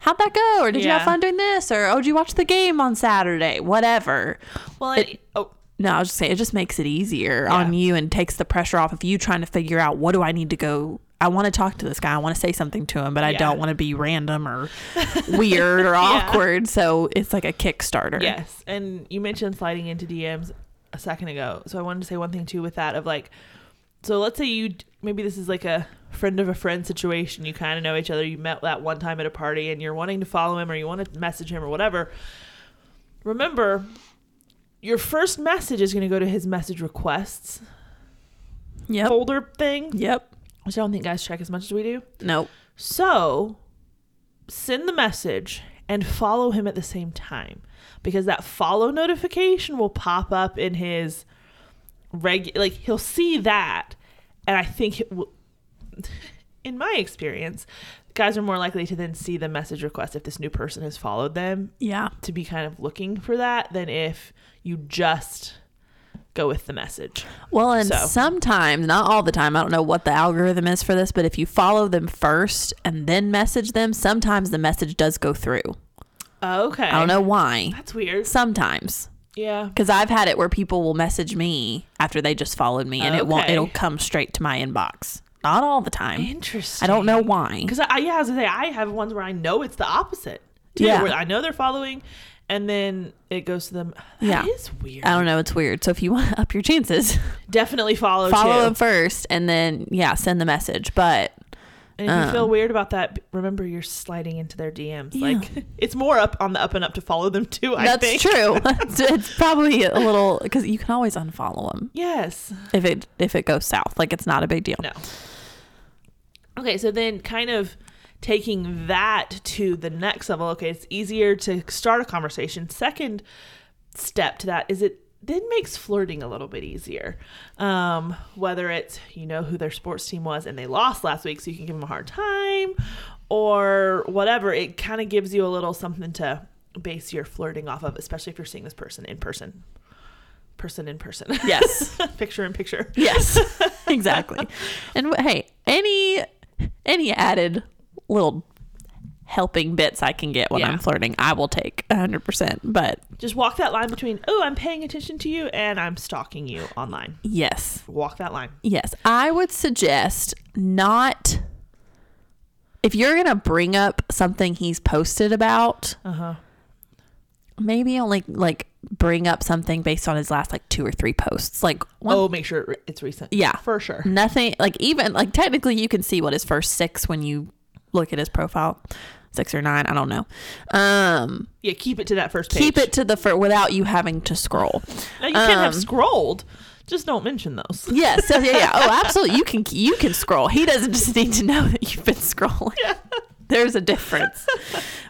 Speaker 1: how'd that go? Or did you have fun doing this? Or, oh, did you watch the game on Saturday? Whatever.
Speaker 2: Well,
Speaker 1: It-
Speaker 2: it, oh,
Speaker 1: No, I was just saying, it just makes it easier
Speaker 2: Yeah.
Speaker 1: on you and takes the pressure off of you trying to figure out what do I need to go. I want to talk to this guy. I want to say something to him, but I don't want to be random or weird or awkward. So it's like a Kickstarter.
Speaker 2: yes. And you mentioned sliding into DMs a second ago. So I wanted to say one thing too with that of like, so let's say you maybe this is like a friend of a friend situation. You kind of know each other. You met that one time at a party, and you're wanting to follow him or you want to message him or whatever. Remember, your first message is going to go to his message requests
Speaker 1: Yep.
Speaker 2: folder thing,
Speaker 1: Yep.
Speaker 2: which I don't think guys check as much as we do.
Speaker 1: Nope.
Speaker 2: So send the message and follow him at the same time because that follow notification will pop up in his reg like he'll see that and I think it will in my experience, guys are more likely to then see the message request if this new person has followed them.
Speaker 1: Yeah.
Speaker 2: To be kind of looking for that than if you just go with the message.
Speaker 1: Well, and so. sometimes, not all the time, I don't know what the algorithm is for this, but if you follow them first and then message them, sometimes the message does go through.
Speaker 2: Okay. I
Speaker 1: don't know why.
Speaker 2: That's weird.
Speaker 1: Sometimes.
Speaker 2: Yeah.
Speaker 1: Because I've had it where people will message me after they just followed me, and okay. it won't. It'll come straight to my inbox. Not all the time.
Speaker 2: Interesting.
Speaker 1: I don't know why.
Speaker 2: Because I, yeah, as I was gonna say I have ones where I know it's the opposite. Too, yeah. I know they're following, and then it goes to them. That yeah, is weird.
Speaker 1: I don't know. It's weird. So if you want to up your chances,
Speaker 2: definitely follow.
Speaker 1: Follow
Speaker 2: too.
Speaker 1: them first, and then yeah, send the message. But
Speaker 2: and if um, you feel um, weird about that, remember you're sliding into their DMs. Yeah. Like it's more up on the up and up to follow them too. I
Speaker 1: That's
Speaker 2: think.
Speaker 1: true. it's probably a little because you can always unfollow them.
Speaker 2: Yes.
Speaker 1: If it if it goes south, like it's not a big deal.
Speaker 2: No. Okay, so then kind of taking that to the next level. Okay, it's easier to start a conversation. Second step to that is it then makes flirting a little bit easier. Um, whether it's you know who their sports team was and they lost last week, so you can give them a hard time, or whatever. It kind of gives you a little something to base your flirting off of, especially if you're seeing this person in person. Person in person.
Speaker 1: Yes.
Speaker 2: picture in picture.
Speaker 1: Yes. exactly. And hey, any any added little helping bits I can get when yeah. I'm flirting, I will take 100%. But
Speaker 2: just walk that line between, oh, I'm paying attention to you and I'm stalking you online.
Speaker 1: Yes.
Speaker 2: Walk that line.
Speaker 1: Yes. I would suggest not, if you're going to bring up something he's posted about,
Speaker 2: uh-huh.
Speaker 1: maybe only like bring up something based on his last like two or three posts. Like,
Speaker 2: one, oh, make sure it's recent.
Speaker 1: Yeah.
Speaker 2: For sure.
Speaker 1: Nothing, like, even, like, technically you can see what his first six when you look at his profile six or nine. I don't know. Um,
Speaker 2: yeah, keep it to that first page.
Speaker 1: Keep it to the first without you having to scroll.
Speaker 2: Now you um, can't have scrolled. Just don't mention those.
Speaker 1: Yes. Yeah, yeah, yeah. Oh, absolutely. You can you can scroll. He doesn't just need to know that you've been scrolling. Yeah. There's a difference.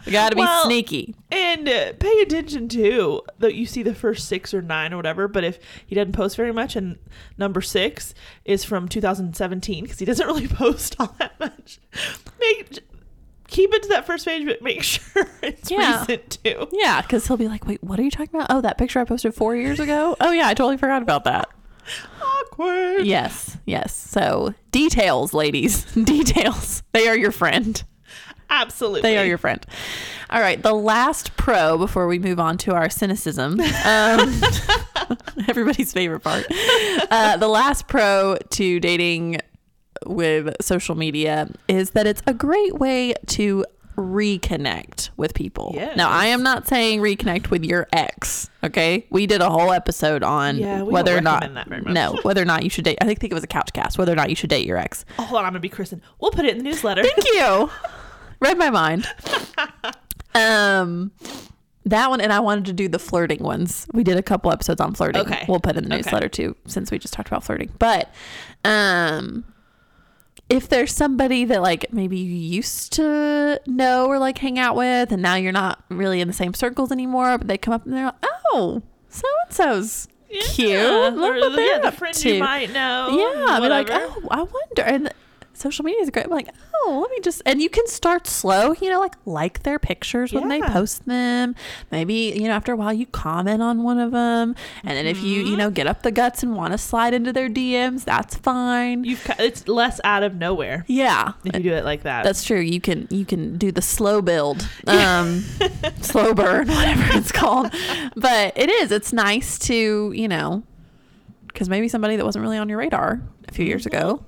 Speaker 1: We got to be well, sneaky
Speaker 2: and uh, pay attention too. That you see the first six or nine or whatever. But if he doesn't post very much, and number six is from 2017 because he doesn't really post all that much, make keep it to that first page, but make sure it's yeah. recent too.
Speaker 1: Yeah, because he'll be like, "Wait, what are you talking about? Oh, that picture I posted four years ago. Oh yeah, I totally forgot about that."
Speaker 2: Awkward.
Speaker 1: Yes, yes. So details, ladies, details. They are your friend.
Speaker 2: Absolutely,
Speaker 1: they are your friend. All right, the last pro before we move on to our cynicism. Um, everybody's favorite part. Uh, the last pro to dating with social media is that it's a great way to reconnect with people. Yes. Now, I am not saying reconnect with your ex. Okay, we did a whole episode on
Speaker 2: yeah,
Speaker 1: whether or not
Speaker 2: no
Speaker 1: whether or not you should date. I think think it was a couch cast. Whether or not you should date your ex.
Speaker 2: Oh, hold on, I'm gonna be Kristen. We'll put it in the newsletter.
Speaker 1: Thank you. Read my mind. um. That one, and I wanted to do the flirting ones. We did a couple episodes on flirting.
Speaker 2: Okay.
Speaker 1: We'll put in the newsletter okay. too, since we just talked about flirting. But, um, if there's somebody that like maybe you used to know or like hang out with and now you're not really in the same circles anymore but they come up and they're like oh so and so's cute. Love
Speaker 2: or, what they're yeah, the friend to. you might know
Speaker 1: yeah i mean like oh i wonder. And social media is great. I'm like, oh, let me just, and you can start slow, you know, like like their pictures when they post them. Maybe, you know, after a while you comment on one of them. And then mm-hmm. if you, you know, mm-hmm. get up the guts and want to slide into their DMs, that's fine.
Speaker 2: You've, it's less out of nowhere.
Speaker 1: Yeah.
Speaker 2: If you do it like that.
Speaker 1: That's true. You can, you can do the slow build, um, slow burn, whatever it's called. But it is, it's nice to, you know, because maybe somebody that wasn't really on your radar a few years ago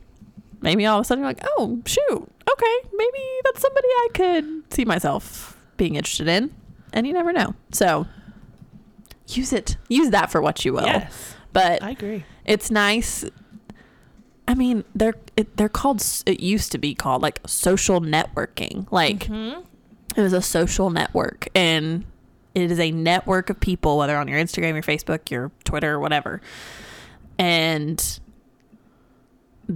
Speaker 1: maybe all of a sudden you're like, oh, shoot, okay, maybe that's somebody I could see myself being interested in. And you never know. So use it. Use that for what you will.
Speaker 2: Yes.
Speaker 1: But
Speaker 2: I agree.
Speaker 1: It's nice. I mean, they're it, they're called. It used to be called like social networking. Like mm-hmm. it was a social network, and it is a network of people, whether on your Instagram, your Facebook, your Twitter, whatever. And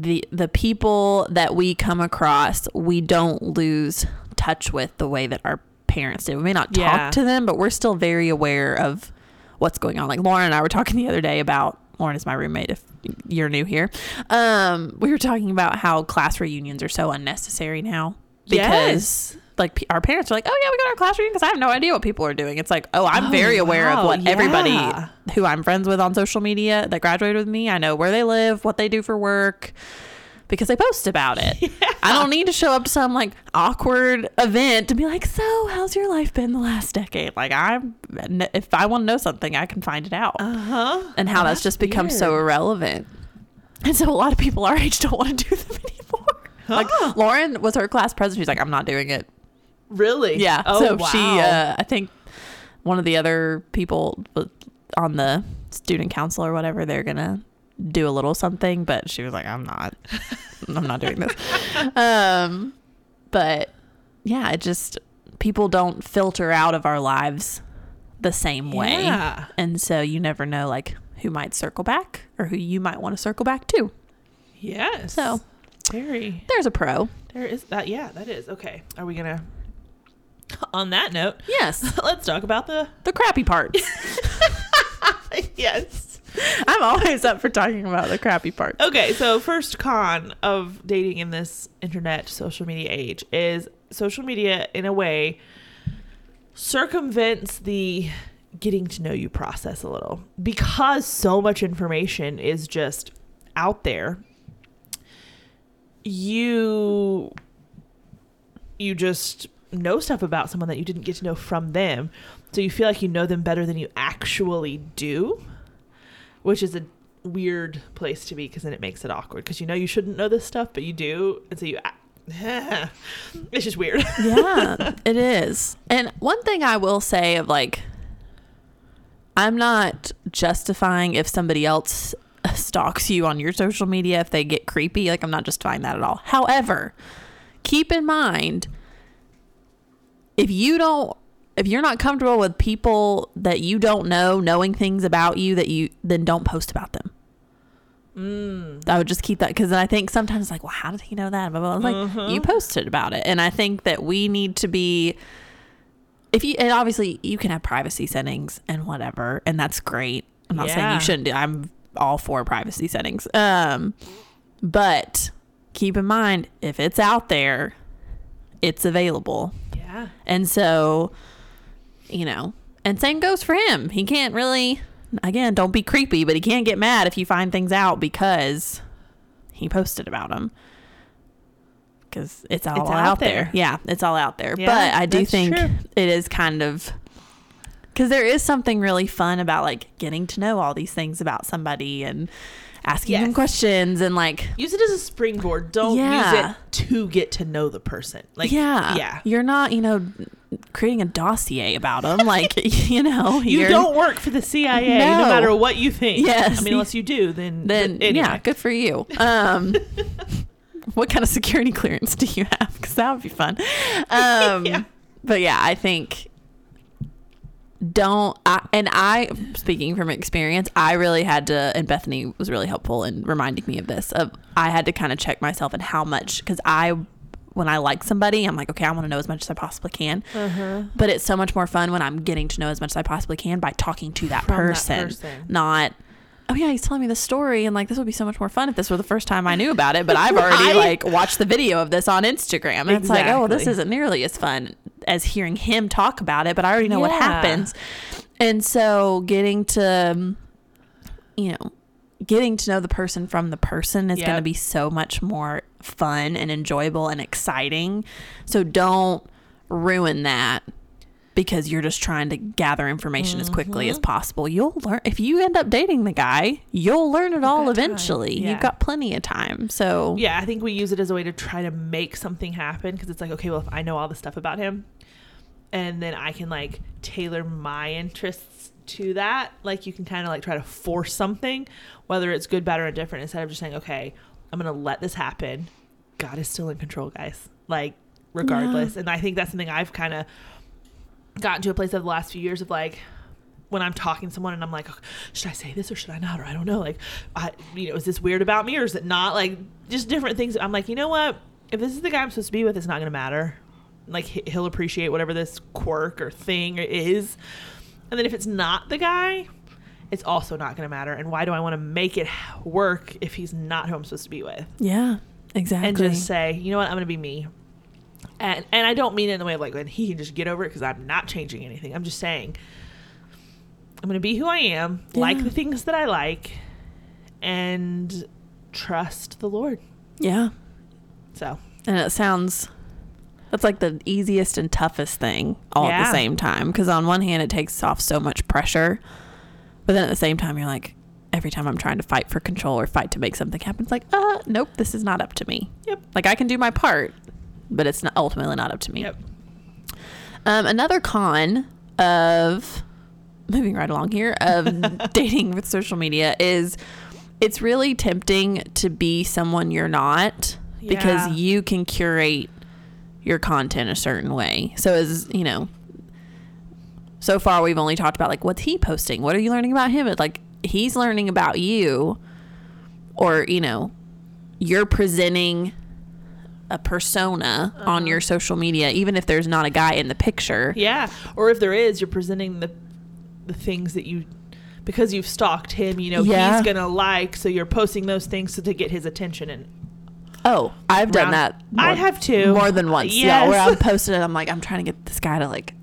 Speaker 1: the the people that we come across, we don't lose touch with the way that our parents did. We may not talk yeah. to them, but we're still very aware of what's going on. Like Lauren and I were talking the other day about Lauren is my roommate if you're new here. Um, we were talking about how class reunions are so unnecessary now because yes. Like our parents are like, "Oh yeah, we got our class reunion" because I have no idea what people are doing. It's like, "Oh, I'm oh, very aware wow, of what yeah. everybody who I'm friends with on social media that graduated with me. I know where they live, what they do for work." because they post about it. Yeah. I don't need to show up to some like awkward event to be like, "So, how's your life been the last decade?" Like, I'm if I want to know something, I can find it out.
Speaker 2: Uh-huh.
Speaker 1: And how that's, that's just become weird. so irrelevant. And so a lot of people our age don't want to do them anymore. Huh. Like Lauren was her class president. She's like, "I'm not doing it."
Speaker 2: Really?
Speaker 1: Yeah. Oh, so wow. she uh, I think one of the other people on the student council or whatever, they're going to do a little something, but she was like, I'm not, I'm not doing this. Um, but yeah, it just, people don't filter out of our lives the same way. Yeah. And so you never know like who might circle back or who you might want to circle back to.
Speaker 2: Yes.
Speaker 1: So
Speaker 2: very,
Speaker 1: there's a pro.
Speaker 2: There is that. Yeah, that is. Okay. Are we going to, on that note,
Speaker 1: yes,
Speaker 2: let's talk about the,
Speaker 1: the crappy parts.
Speaker 2: yes.
Speaker 1: I'm always up for talking about the crappy parts.
Speaker 2: Okay, so first con of dating in this internet social media age is social media in a way circumvents the getting to know you process a little because so much information is just out there you you just know stuff about someone that you didn't get to know from them so you feel like you know them better than you actually do which is a weird place to be because then it makes it awkward because you know you shouldn't know this stuff, but you do, and so you. it's just weird.
Speaker 1: yeah, it is. And one thing I will say of like, I'm not justifying if somebody else stalks you on your social media if they get creepy. Like, I'm not justifying that at all. However, keep in mind if you don't if you're not comfortable with people that you don't know knowing things about you that you then don't post about them.
Speaker 2: Mm.
Speaker 1: I would just keep that because I think sometimes like, well, how did he know that? Blah, blah, blah. Like uh-huh. you posted about it, and I think that we need to be. If you and obviously you can have privacy settings and whatever, and that's great. I'm not yeah. saying you shouldn't. Do, I'm all for privacy settings. Um, but keep in mind if it's out there, it's available.
Speaker 2: Yeah.
Speaker 1: And so you know, and same goes for him. He can't really, again, don't be creepy, but he can't get mad if you find things out because he posted about them. Because it's all it's out, out there. there. Yeah, it's all out there. Yeah, but I do think true. it is kind of because there is something really fun about like getting to know all these things about somebody and asking yes. them questions and like
Speaker 2: use it as a springboard. Don't yeah. use it to get to know the person. Like
Speaker 1: yeah,
Speaker 2: yeah.
Speaker 1: You're not, you know, creating a dossier about them. Like you know,
Speaker 2: you don't work for the CIA, no. no. matter what you think.
Speaker 1: Yes,
Speaker 2: I mean, unless you do, then
Speaker 1: then anyway. yeah, good for you. Um, what kind of security clearance do you have? Because that would be fun. Um, yeah. But yeah, I think don't I, and I speaking from experience I really had to and Bethany was really helpful in reminding me of this of I had to kind of check myself and how much because I when I like somebody I'm like okay I want to know as much as I possibly can
Speaker 2: uh-huh.
Speaker 1: but it's so much more fun when I'm getting to know as much as I possibly can by talking to that, person, that person, not oh yeah he's telling me the story and like this would be so much more fun if this were the first time I knew about it but I've already like watched the video of this on Instagram and exactly. it's like oh well, this isn't nearly as fun as hearing him talk about it, but I already know yeah. what happens. And so getting to, um, you know, getting to know the person from the person is yep. going to be so much more fun and enjoyable and exciting. So don't ruin that because you're just trying to gather information mm-hmm. as quickly as mm-hmm. possible. You'll learn if you end up dating the guy, you'll learn it all eventually. Yeah. You've got plenty of time. So
Speaker 2: Yeah, I think we use it as a way to try to make something happen because it's like, okay, well, if I know all the stuff about him, and then I can like tailor my interests to that. Like you can kind of like try to force something, whether it's good, bad, or indifferent, instead of just saying, okay, I'm gonna let this happen. God is still in control, guys. Like regardless, yeah. and I think that's something I've kind of gotten to a place of the last few years of like when I'm talking to someone and I'm like, oh, should I say this or should I not? Or I don't know. Like, I, you know, is this weird about me or is it not? Like, just different things. I'm like, you know what? If this is the guy I'm supposed to be with, it's not going to matter like he'll appreciate whatever this quirk or thing is. And then if it's not the guy, it's also not going to matter. And why do I want to make it work if he's not who I'm supposed to be with?
Speaker 1: Yeah, exactly.
Speaker 2: And just say, you know what, I'm going to be me. And and I don't mean it in the way of like when he can just get over it because I'm not changing anything. I'm just saying I'm going to be who I am, yeah. like the things that I like, and trust the Lord.
Speaker 1: Yeah.
Speaker 2: So.
Speaker 1: And it sounds that's like the easiest and toughest thing all yeah. at the same time. Because on one hand, it takes off so much pressure, but then at the same time, you're like, every time I'm trying to fight for control or fight to make something happen, it's like, uh, nope, this is not up to me.
Speaker 2: Yep.
Speaker 1: Like I can do my part, but it's not ultimately not up to me.
Speaker 2: Yep.
Speaker 1: Um, another con of moving right along here of dating with social media is it's really tempting to be someone you're not yeah. because you can curate your content a certain way. So as, you know, so far we've only talked about like what's he posting? What are you learning about him? It's like he's learning about you or, you know, you're presenting a persona uh-huh. on your social media even if there's not a guy in the picture.
Speaker 2: Yeah. Or if there is, you're presenting the the things that you because you've stalked him, you know, yeah. he's gonna like, so you're posting those things to, to get his attention and
Speaker 1: Oh, I've done that.
Speaker 2: More, I have too.
Speaker 1: More than once. Yes. Yeah, where I've posted it, I'm like, I'm trying to get this guy to like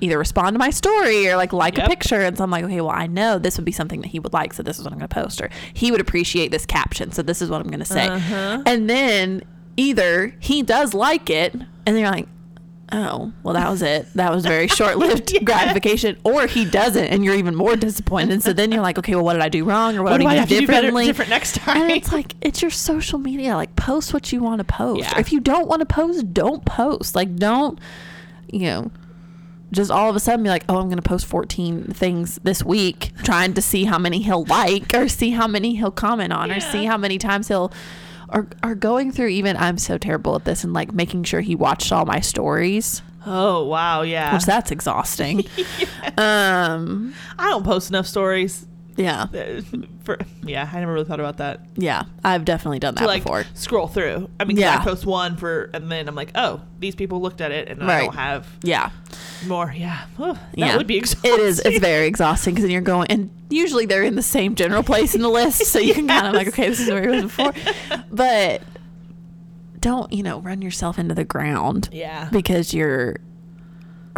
Speaker 1: either respond to my story or like like yep. a picture. And so I'm like, okay, well, I know this would be something that he would like, so this is what I'm going to post. Or he would appreciate this caption, so this is what I'm going to say. Uh-huh. And then either he does like it, and then you're like, oh, well, that was it. That was very short lived yes. gratification. Or he doesn't, and you're even more disappointed. So then you're like, okay, well, what did I do wrong? Or what, what do I do differently?
Speaker 2: Do different next time.
Speaker 1: And it's like, it's your social media. Like, post what you want to post. Yeah. If you don't want to post, don't post. Like, don't, you know, just all of a sudden be like, oh, I'm going to post 14 things this week, trying to see how many he'll like or see how many he'll comment on yeah. or see how many times he'll are are going through even I'm so terrible at this and like making sure he watched all my stories.
Speaker 2: Oh wow, yeah.
Speaker 1: Which that's exhausting. yes. Um
Speaker 2: I don't post enough stories.
Speaker 1: Yeah.
Speaker 2: For, yeah, I never really thought about that.
Speaker 1: Yeah, I've definitely done that to,
Speaker 2: like,
Speaker 1: before.
Speaker 2: Scroll through. I mean, yeah. I post one for, and then I'm like, oh, these people looked at it, and right. I don't have.
Speaker 1: Yeah.
Speaker 2: More. Yeah. Oh, that yeah. would be exhausting.
Speaker 1: It is. It's very exhausting because then you're going, and usually they're in the same general place in the list, so you yes. can kind of like, okay, this is where it was before, but don't you know run yourself into the ground.
Speaker 2: Yeah.
Speaker 1: Because you're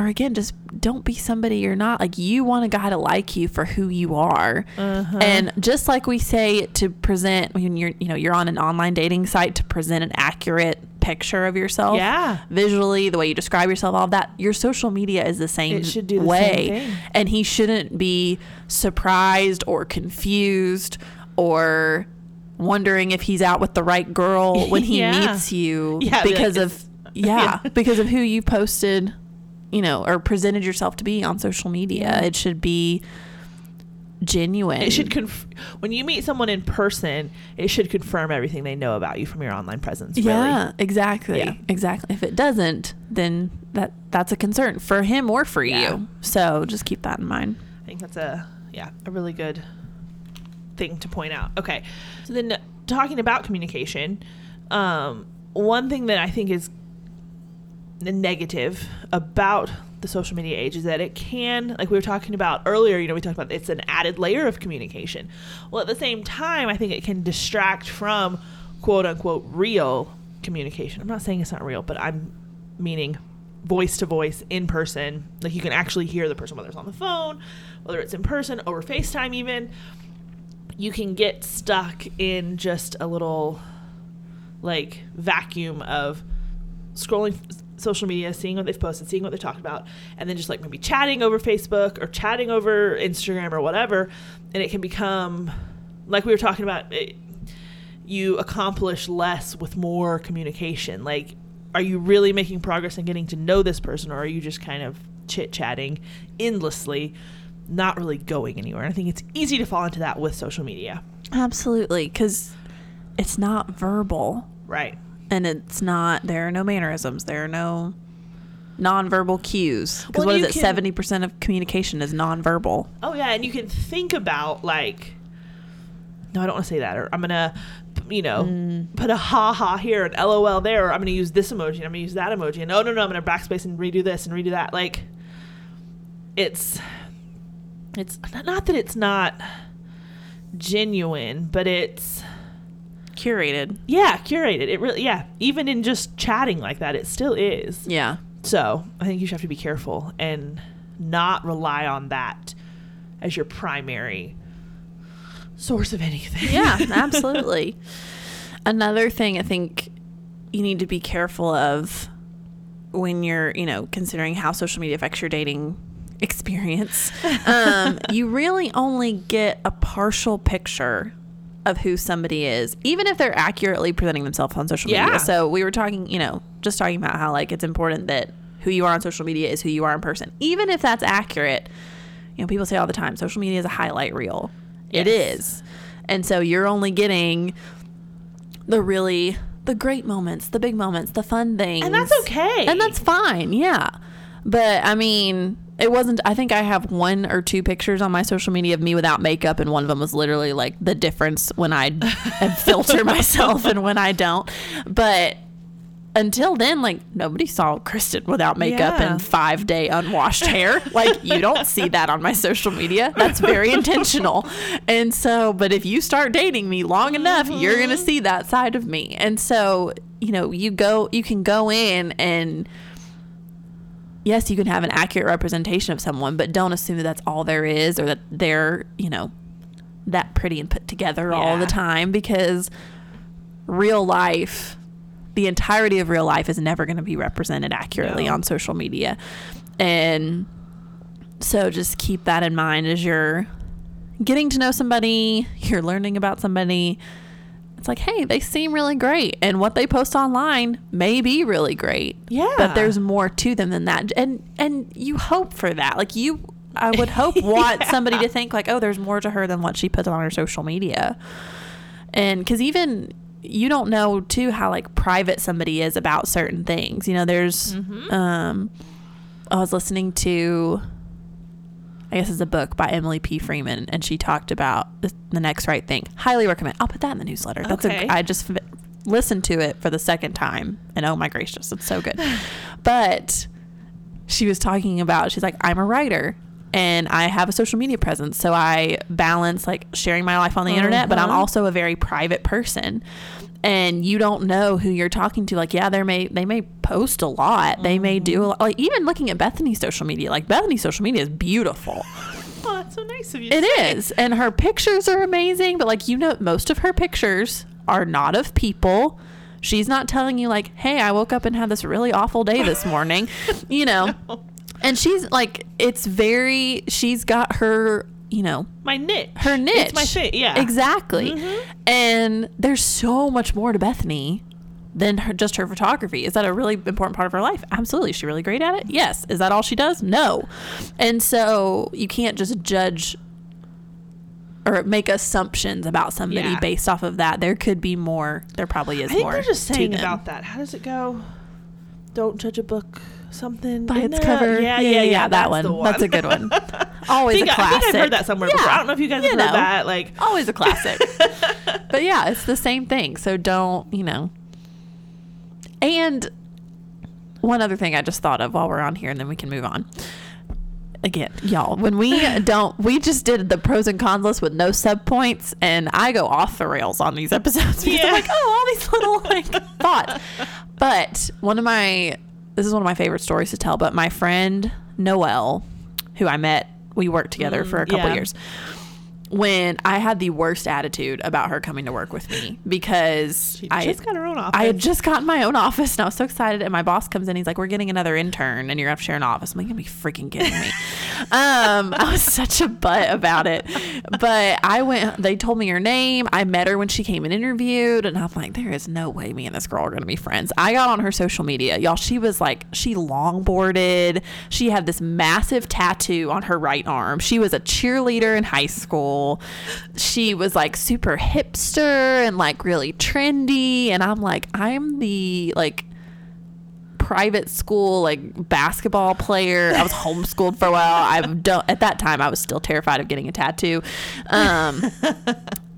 Speaker 1: or again, just don't be somebody you're not. Like you want a guy to like you for who you are. Uh-huh. And just like we say to present when you're, you know, you're on an online dating site to present an accurate picture of yourself.
Speaker 2: Yeah.
Speaker 1: Visually, the way you describe yourself, all that. Your social media is the same it should do the way. Same thing. And he shouldn't be surprised or confused or wondering if he's out with the right girl when he yeah. meets you yeah, because of yeah, because of who you posted you know, or presented yourself to be on social media. It should be genuine.
Speaker 2: It should conf- when you meet someone in person, it should confirm everything they know about you from your online presence. Really.
Speaker 1: Yeah, exactly. Yeah. Exactly. If it doesn't, then that that's a concern for him or for yeah. you. So just keep that in mind.
Speaker 2: I think that's a yeah, a really good thing to point out. Okay. So then talking about communication, um, one thing that I think is negative about the social media age is that it can, like we were talking about earlier, you know, we talked about it's an added layer of communication. Well, at the same time, I think it can distract from quote unquote real communication. I'm not saying it's not real, but I'm meaning voice to voice in person. Like you can actually hear the person, whether it's on the phone, whether it's in person, over FaceTime, even. You can get stuck in just a little like vacuum of scrolling social media, seeing what they've posted, seeing what they talked about, and then just like maybe chatting over Facebook or chatting over Instagram or whatever. And it can become, like we were talking about, it, you accomplish less with more communication. Like, are you really making progress in getting to know this person, or are you just kind of chit chatting endlessly, not really going anywhere? And I think it's easy to fall into that with social media.
Speaker 1: Absolutely, because it's not verbal.
Speaker 2: Right
Speaker 1: and it's not there are no mannerisms there are no nonverbal cues because well, what is it Seventy percent of communication is nonverbal
Speaker 2: oh yeah and you can think about like no i don't want to say that or i'm gonna you know mm. put a ha ha here and lol there or i'm gonna use this emoji and i'm gonna use that emoji and no no no i'm gonna backspace and redo this and redo that like it's it's not that it's not genuine, but it's
Speaker 1: curated.
Speaker 2: Yeah, curated. It really yeah, even in just chatting like that, it still is.
Speaker 1: Yeah.
Speaker 2: So, I think you should have to be careful and not rely on that as your primary source of anything.
Speaker 1: Yeah, absolutely. Another thing I think you need to be careful of when you're, you know, considering how social media affects your dating experience, um, you really only get a partial picture of who somebody is, even if they're accurately presenting themselves on social
Speaker 2: Yeah.
Speaker 1: media. So we were talking, you know, just talking about how like it's important that who you are on social media is who you are in person, even if that's accurate. You know, people say all the time, social media is a highlight reel. It
Speaker 2: Yes.
Speaker 1: is, and so you're only getting the really the great moments, the big moments, the fun things,
Speaker 2: And that's okay.
Speaker 1: and that's fine. Yeah, but I mean, it wasn't. I think I have one or two pictures on my social media of me without makeup, and one of them was literally like the difference when I filter myself and when I don't. But until then, like nobody saw Kristen without makeup
Speaker 2: Yeah.
Speaker 1: and five day unwashed hair. Like you don't see that on my social media. That's very intentional. And so, but if you start dating me long enough, you're gonna mm-hmm. see that side of me. And so, you know, you go, you can go in and yes, you can have an accurate representation of someone, but don't assume that that's all there is or that they're, you know, that pretty and put together all the time because real life, the entirety of real life is never going to be represented accurately
Speaker 2: No.
Speaker 1: on social media. And so just keep that in mind as you're getting to know somebody, you're learning about somebody. It's like, hey, they seem really great. And what they post online may be really great.
Speaker 2: Yeah.
Speaker 1: But there's more to them than that. And and you hope for that. Like you I would hope want somebody to think like, oh, there's more to her than what she puts on her social media. And cuz even you don't know too how like private somebody is about certain things. You know, there's um I was listening to I guess it's a book by Emily P. Freeman, and she talked about the, the next right thing. Highly recommend. I'll put that in the newsletter. That's
Speaker 2: Okay.
Speaker 1: a. I just f- listened to it for the second time, and oh my gracious, it's so good. but she was talking about. She's like, I'm a writer. And I have a social media presence, so I balance like sharing my life on the internet, but I'm
Speaker 2: Uh-huh.
Speaker 1: also a very private person. And you don't know who you're talking to. Like, yeah, they may they may post a lot. They may do a mm-hmm. lot. Like even looking at Bethany's social media, like Bethany's social media is beautiful.
Speaker 2: Oh, that's so nice of you.
Speaker 1: It
Speaker 2: say.
Speaker 1: is. And her pictures are amazing, but like you know most of her pictures are not of people. She's not telling you like, "Hey, I woke up and had this really awful day this morning." you know. And she's like it's very she's got her, you know,
Speaker 2: My niche.
Speaker 1: her niche.
Speaker 2: It's my thing. Yeah. Mm-hmm.
Speaker 1: Exactly. And there's so much more to Bethany than her, just her photography. Is that a really important part of her life? Absolutely. Is she really great at it? Yes. Is that all she does? No. And so you can't just judge or make assumptions about somebody
Speaker 2: Yeah.
Speaker 1: based off of that. There could be more. There probably is
Speaker 2: I think
Speaker 1: more.
Speaker 2: they're just saying about that. How does it go? Don't judge a book. Something
Speaker 1: by its cover.
Speaker 2: Yeah, yeah, yeah.
Speaker 1: that one.
Speaker 2: one.
Speaker 1: That's a good one.
Speaker 2: I
Speaker 1: Always
Speaker 2: think,
Speaker 1: a
Speaker 2: I
Speaker 1: classic.
Speaker 2: think I've heard that somewhere
Speaker 1: Yeah.
Speaker 2: before. I don't know if you guys have
Speaker 1: You
Speaker 2: heard that. Like,
Speaker 1: always a classic. but yeah, it's the same thing. So don't, you know. And one other thing I just thought of while we're on here, and then we can move on. Again, y'all, when we don't, we just did the pros and cons list with no sub points, and I go off the rails on these episodes because
Speaker 2: Yeah.
Speaker 1: I'm like, oh, all these little like thoughts. But one of my, this is one of my favorite stories to tell. But my friend Noel, who I met, we worked together mm, for a couple
Speaker 2: yeah.
Speaker 1: years when I had the worst attitude about her coming to work with me because
Speaker 2: she
Speaker 1: I
Speaker 2: just got her own office.
Speaker 1: I had just gotten my own office and I was so excited. And my boss comes in, he's like, "We're getting another intern, and you're gonna have to share an office." I'm like, "You gotta be freaking kidding me!" um, I was such a butt about it, but I went. They told me her name. I met her when she came and interviewed, and I'm like, "There is no way me and this girl are gonna be friends." I got on her social media, y'all. She was like, she longboarded. She had this massive tattoo on her right arm. She was a cheerleader in high school. She was like super hipster and like really trendy. And I'm like, I'm the like private school like basketball player. I was homeschooled for a while. I've done at that time I was still terrified of getting a tattoo. Um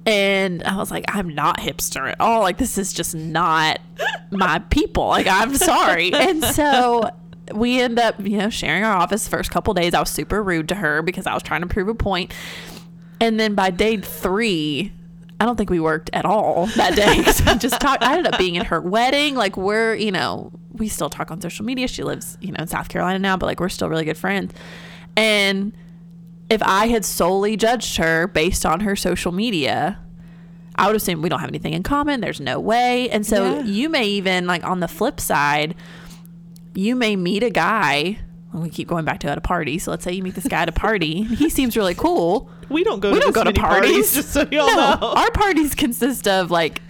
Speaker 1: and I was like, I'm not hipster at all. Like this is just not my people. Like I'm sorry. And so we end up, you know, sharing our office first couple days. I was super rude to her because I was trying to prove a point. And then by day three, I don't think we worked at all that day I just talked. I ended up being in her wedding. Like we're, you know, we still talk on social media. She lives, you know, in South Carolina now, but like we're still really good friends. And if I had solely judged her based on her social media, I would assume we don't have anything in common. There's no way. And so yeah. you may even like on the flip side, you may meet a guy. We keep going back to at a party. So let's say you meet this guy at a party. he seems really cool.
Speaker 2: We don't go. We to don't go to parties. parties. Just so y'all no, know,
Speaker 1: our parties consist of like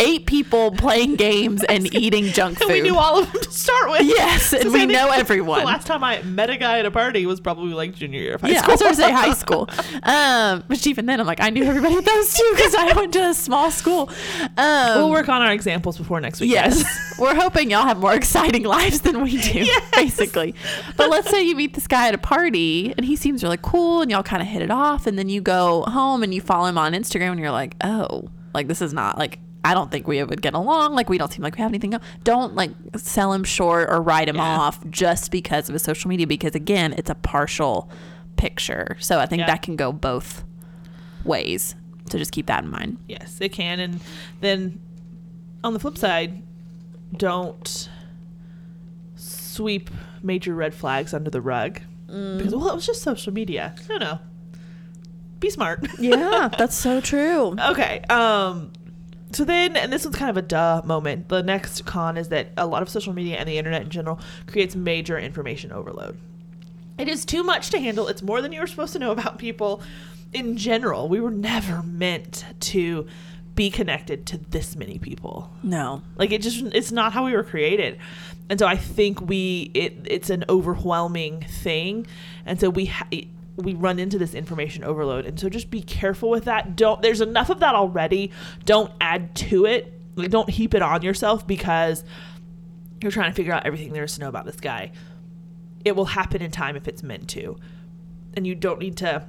Speaker 1: eight people playing games and eating junk food.
Speaker 2: we knew all of them to start with.
Speaker 1: Yes, and we know everyone.
Speaker 2: The last time I met a guy at a party was probably like junior year of high
Speaker 1: yeah,
Speaker 2: school.
Speaker 1: Yeah, I was going to say high school. Um, but even then, I'm like, I knew everybody at those two because I went to a small school. Um,
Speaker 2: we'll work on our examples before next week.
Speaker 1: Yes, we're hoping y'all have more exciting lives than we do, yes. basically. But let's say you meet this guy at a party and he seems really cool, and y'all kind of hit it off, and then you go home and you follow him on Instagram, and you're like, oh, like this is not like I don't think we would get along. Like we don't seem like we have anything. Don't like sell him short or write him yeah. off just because of his social media. Because again, it's a partial picture. So I think yeah. that can go both ways. So just keep that in mind.
Speaker 2: Yes, it can. And then on the flip side, don't sweep major red flags under the rug. Mm. Because well, it was just social media. No, no. Be smart.
Speaker 1: yeah, that's so true.
Speaker 2: Okay. Um so then, and this was kind of a duh moment. The next con is that a lot of social media and the internet in general creates major information overload. It is too much to handle. It's more than you were supposed to know about people in general. We were never meant to be connected to this many people.
Speaker 1: No.
Speaker 2: Like it just it's not how we were created. And so I think we it it's an overwhelming thing. And so we ha- we run into this information overload. And so just be careful with that. Don't there's enough of that already. Don't add to it. Like don't heap it on yourself because you're trying to figure out everything there is to know about this guy. It will happen in time if it's meant to. And you don't need to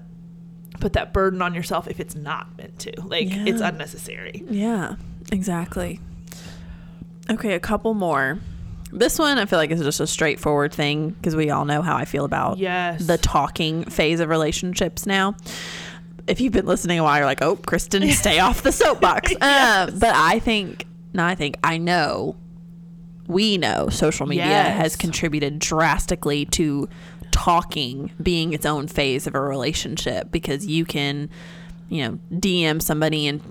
Speaker 2: put that burden on yourself if it's not meant to. Like yeah. it's unnecessary.
Speaker 1: Yeah, exactly. Okay, a couple more. This one I feel like is just a straightforward thing because we all know how I feel about
Speaker 2: yes.
Speaker 1: the talking phase of relationships now. If you've been listening a while, you're like, oh, Kristen, stay off the soapbox. Uh, yes. uh, but I think, no, I think, I know, we know social media yes. has contributed drastically to talking being its own phase of a relationship because you can, you know, DM somebody and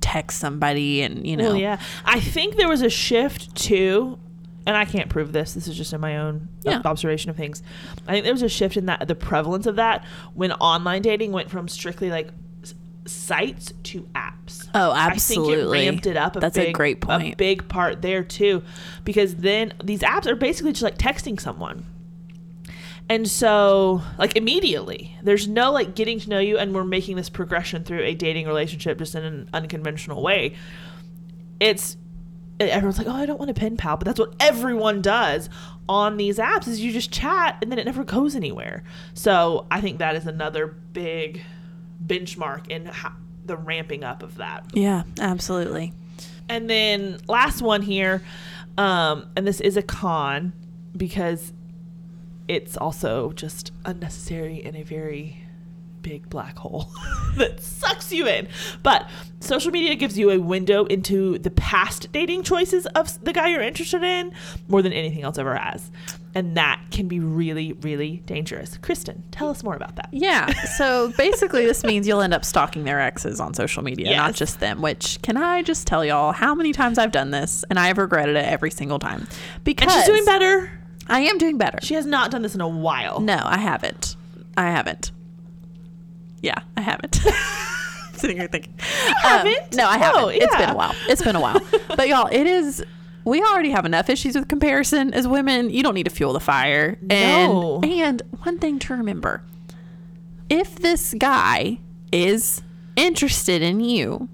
Speaker 1: text somebody and, you know.
Speaker 2: Well, yeah. I think there was a shift too and I can't prove this. This is just in my own yeah. observation of things. I think there was a shift in that the prevalence of that when online dating went from strictly like sites to apps.
Speaker 1: Oh, absolutely. I think
Speaker 2: it ramped it up.
Speaker 1: A That's big, a great point.
Speaker 2: A big part there too, because then these apps are basically just like texting someone. And so, like immediately, there's no like getting to know you, and we're making this progression through a dating relationship just in an unconventional way. It's everyone's like, oh, I don't want a pen pal, but that's what everyone does on these apps is you just chat and then it never goes anywhere. So I think that is another big benchmark in how, the ramping up of that.
Speaker 1: Yeah, absolutely.
Speaker 2: And then last one here, um, and this is a con because it's also just unnecessary in a very big black hole that sucks you in. But social media gives you a window into the past dating choices of the guy you're interested in more than anything else ever has. And that can be really, really dangerous. Kristen, tell us more about that.
Speaker 1: Yeah. So basically, this means you'll end up stalking their exes on social media, yes. not just them. Which, can I just tell y'all how many times I've done this and I have regretted it every single time?
Speaker 2: Because and she's doing better.
Speaker 1: I am doing better.
Speaker 2: She has not done this in a while.
Speaker 1: No, I haven't. I haven't. Yeah, I haven't. Sitting here thinking.
Speaker 2: You haven't? Um,
Speaker 1: no, I haven't. Oh, yeah. It's been a while. It's been a while. but y'all, it is. We already have enough issues with comparison as women. You don't need to fuel the fire.
Speaker 2: No.
Speaker 1: And, and one thing to remember if this guy is interested in you,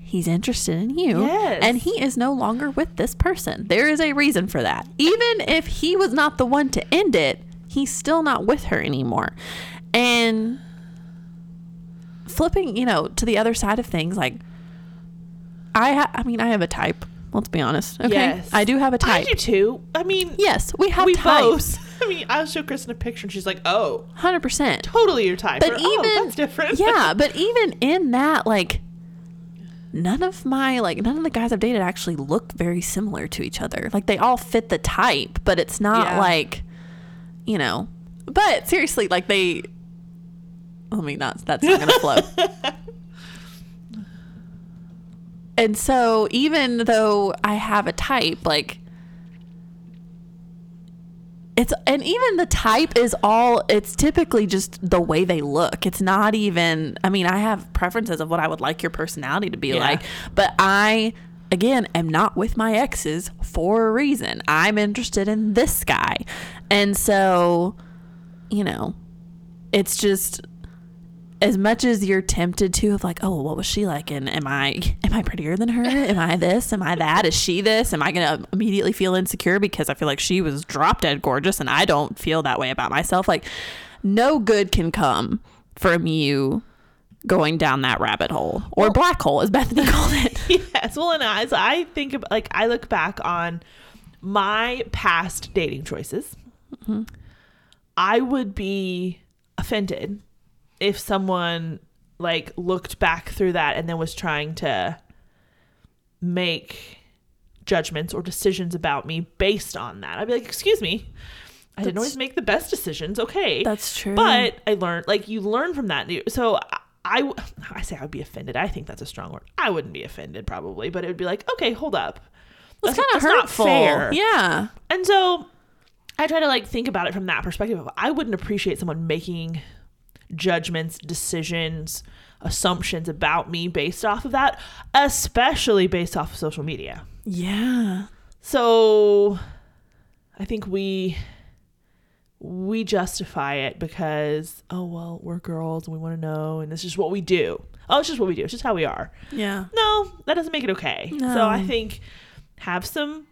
Speaker 1: he's interested in you.
Speaker 2: Yes.
Speaker 1: And he is no longer with this person. There is a reason for that. Even if he was not the one to end it, he's still not with her anymore. And flipping, you know, to the other side of things, like I, ha- I mean, I have a type. Let's be honest. Okay. Yes. I do have a type. I
Speaker 2: do too. I mean,
Speaker 1: yes, we have we types.
Speaker 2: Both. I mean, I'll show Kristen a picture and she's like, oh,
Speaker 1: 100%.
Speaker 2: Totally your type. But or, oh, even, oh, that's different.
Speaker 1: yeah. But even in that, like, none of my, like, none of the guys I've dated actually look very similar to each other. Like, they all fit the type, but it's not yeah. like, you know, but seriously, like, they, let me not, that's not going to flow. and so even though I have a type, like it's and even the type is all it's typically just the way they look. It's not even I mean, I have preferences of what I would like your personality to be yeah. like, but I again am not with my exes for a reason. I'm interested in this guy. And so, you know, it's just as much as you're tempted to of like, oh, what was she like? And am I am I prettier than her? Am I this? Am I that? Is she this? Am I gonna immediately feel insecure because I feel like she was drop dead gorgeous and I don't feel that way about myself? Like, no good can come from you going down that rabbit hole or well, black hole, as Bethany called it.
Speaker 2: yes. Well, and as I think about, like, I look back on my past dating choices, mm-hmm. I would be offended if someone like looked back through that and then was trying to make judgments or decisions about me based on that. I'd be like, "Excuse me. I didn't always make the best decisions." Okay.
Speaker 1: That's true.
Speaker 2: But I learned like you learn from that. So I I say I would be offended. I think that's a strong word. I wouldn't be offended probably, but it would be like, "Okay, hold up."
Speaker 1: That's, kind of hurtful. fair. Yeah.
Speaker 2: And so I try to like think about it from that perspective. I wouldn't appreciate someone making judgments, decisions, assumptions about me based off of that, especially based off of social media.
Speaker 1: Yeah.
Speaker 2: So I think we we justify it because oh well we're girls and we want to know and this is what we do. Oh, it's just what we do. It's just how we are.
Speaker 1: Yeah.
Speaker 2: No, that doesn't make it okay. No. So I think have some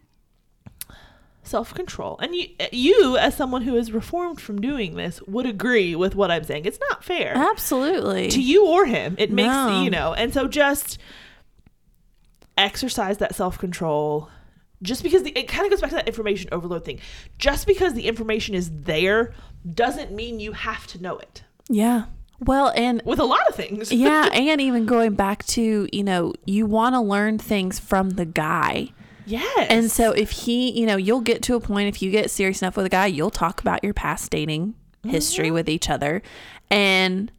Speaker 2: self control. And you, uh, you, as someone who is reformed from doing this, would agree with what I'm saying. It's not fair.
Speaker 1: Absolutely.
Speaker 2: To you or him. It makes, no. you know, and so just exercise that self control. Just because the, it kind of goes back to that information overload thing. Just because the information is there doesn't mean you have to know it.
Speaker 1: Yeah. Well, and
Speaker 2: with a lot of things.
Speaker 1: yeah. And even going back to, you know, you want to learn things from the guy
Speaker 2: Yes.
Speaker 1: And so if he, you know, you'll get to a point if you get serious enough with a guy, you'll talk about your past dating history mm-hmm. with each other. And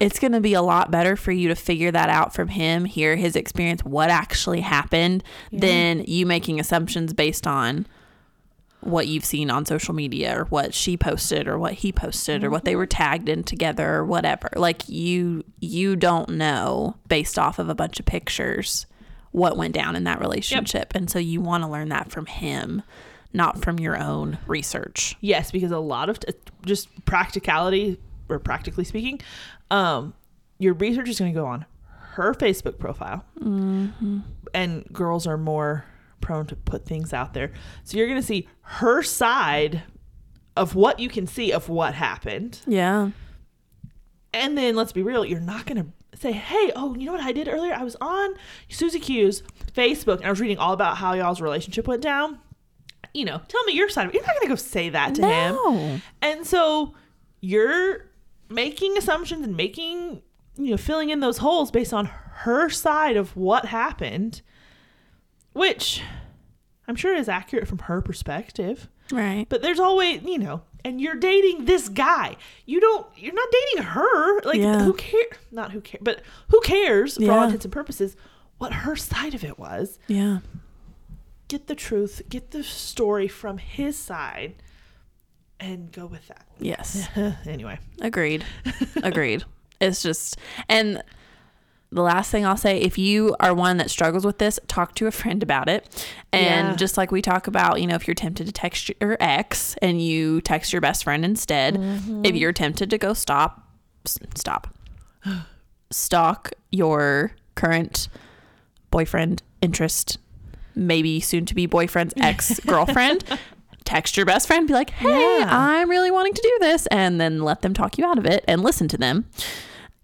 Speaker 1: it's going to be a lot better for you to figure that out from him, hear his experience, what actually happened, yeah. than you making assumptions based on what you've seen on social media or what she posted or what he posted mm-hmm. or what they were mm-hmm. tagged in together or whatever. Like you you don't know based off of a bunch of pictures what went down in that relationship. Yep. And so you want to learn that from him, not from your own research.
Speaker 2: Yes, because a lot of t- just practicality or practically speaking, um, your research is going to go on her Facebook profile. Mm-hmm. And girls are more prone to put things out there. So you're going to see her side of what you can see of what happened.
Speaker 1: Yeah.
Speaker 2: And then let's be real, you're not going to say, hey, oh, you know what I did earlier? I was on Susie Q's Facebook and I was reading all about how y'all's relationship went down. You know, tell me your side of it. You're not going to go say that to no. him. And so you're making assumptions and making, you know, filling in those holes based on her side of what happened, which I'm sure is accurate from her perspective.
Speaker 1: Right.
Speaker 2: But there's always, you know, and you're dating this guy. You don't you're not dating her. Like yeah. who cares not who cares but who cares for all intents and purposes what her side of it was.
Speaker 1: Yeah.
Speaker 2: Get the truth, get the story from his side and go with that.
Speaker 1: Yes.
Speaker 2: anyway.
Speaker 1: Agreed. Agreed. It's just and the last thing I'll say, if you are one that struggles with this, talk to a friend about it. And yeah. just like we talk about, you know, if you're tempted to text your ex and you text your best friend instead, mm-hmm. if you're tempted to go stop, stop, stalk your current boyfriend, interest, maybe soon to be boyfriend's ex girlfriend. text your best friend, be like, hey, yeah. I'm really wanting to do this. And then let them talk you out of it and listen to them.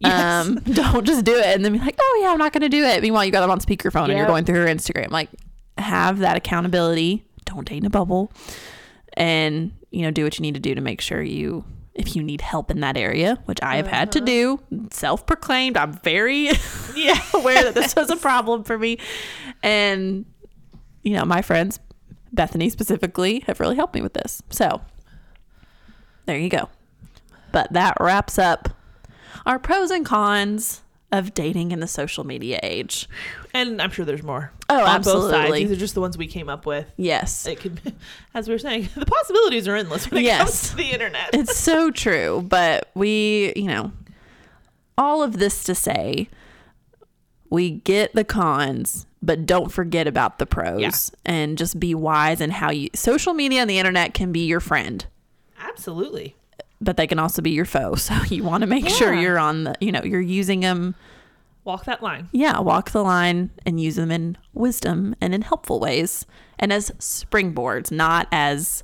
Speaker 1: Yes. Um, don't just do it and then be like, oh yeah, I'm not going to do it. Meanwhile, you got them on speakerphone yep. and you're going through her Instagram. Like, have that accountability. Don't date in a bubble, and you know do what you need to do to make sure you if you need help in that area, which I have uh-huh. had to do, self proclaimed, I'm very yeah. aware that this was a problem for me. And, you know, my friends, Bethany specifically, have really helped me with this. So there you go. But that wraps up our pros and cons of dating in the social media age.
Speaker 2: And I'm sure there's more.
Speaker 1: Oh, absolutely.
Speaker 2: These are just the ones we came up with.
Speaker 1: Yes.
Speaker 2: It could, as we were saying, the possibilities are endless when it yes. comes to the internet.
Speaker 1: it's so true. But we, you know, all of this to say, we get the cons, but don't forget about the pros yeah. and just be wise in how you. Social media and the internet can be your friend.
Speaker 2: Absolutely
Speaker 1: but they can also be your foe. So you want to make yeah. sure you're on the, you know, you're using them.
Speaker 2: Walk that line.
Speaker 1: Yeah, walk the line and use them in wisdom and in helpful ways and as springboards, not as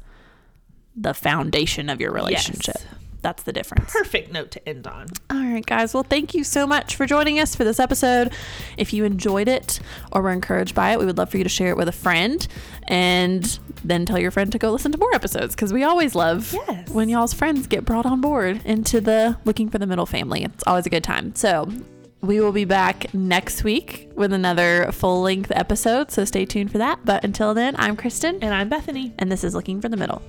Speaker 1: the foundation of your relationship. Yes. That's the difference.
Speaker 2: Perfect note to end on.
Speaker 1: All right, guys. Well, thank you so much for joining us for this episode. If you enjoyed it or were encouraged by it, we would love for you to share it with a friend and then tell your friend to go listen to more episodes because we always love yes. when y'all's friends get brought on board into the looking for the middle family. It's always a good time. So, we will be back next week with another full length episode, so stay tuned for that. But until then, I'm Kristen.
Speaker 2: And I'm Bethany.
Speaker 1: And this is Looking for the Middle.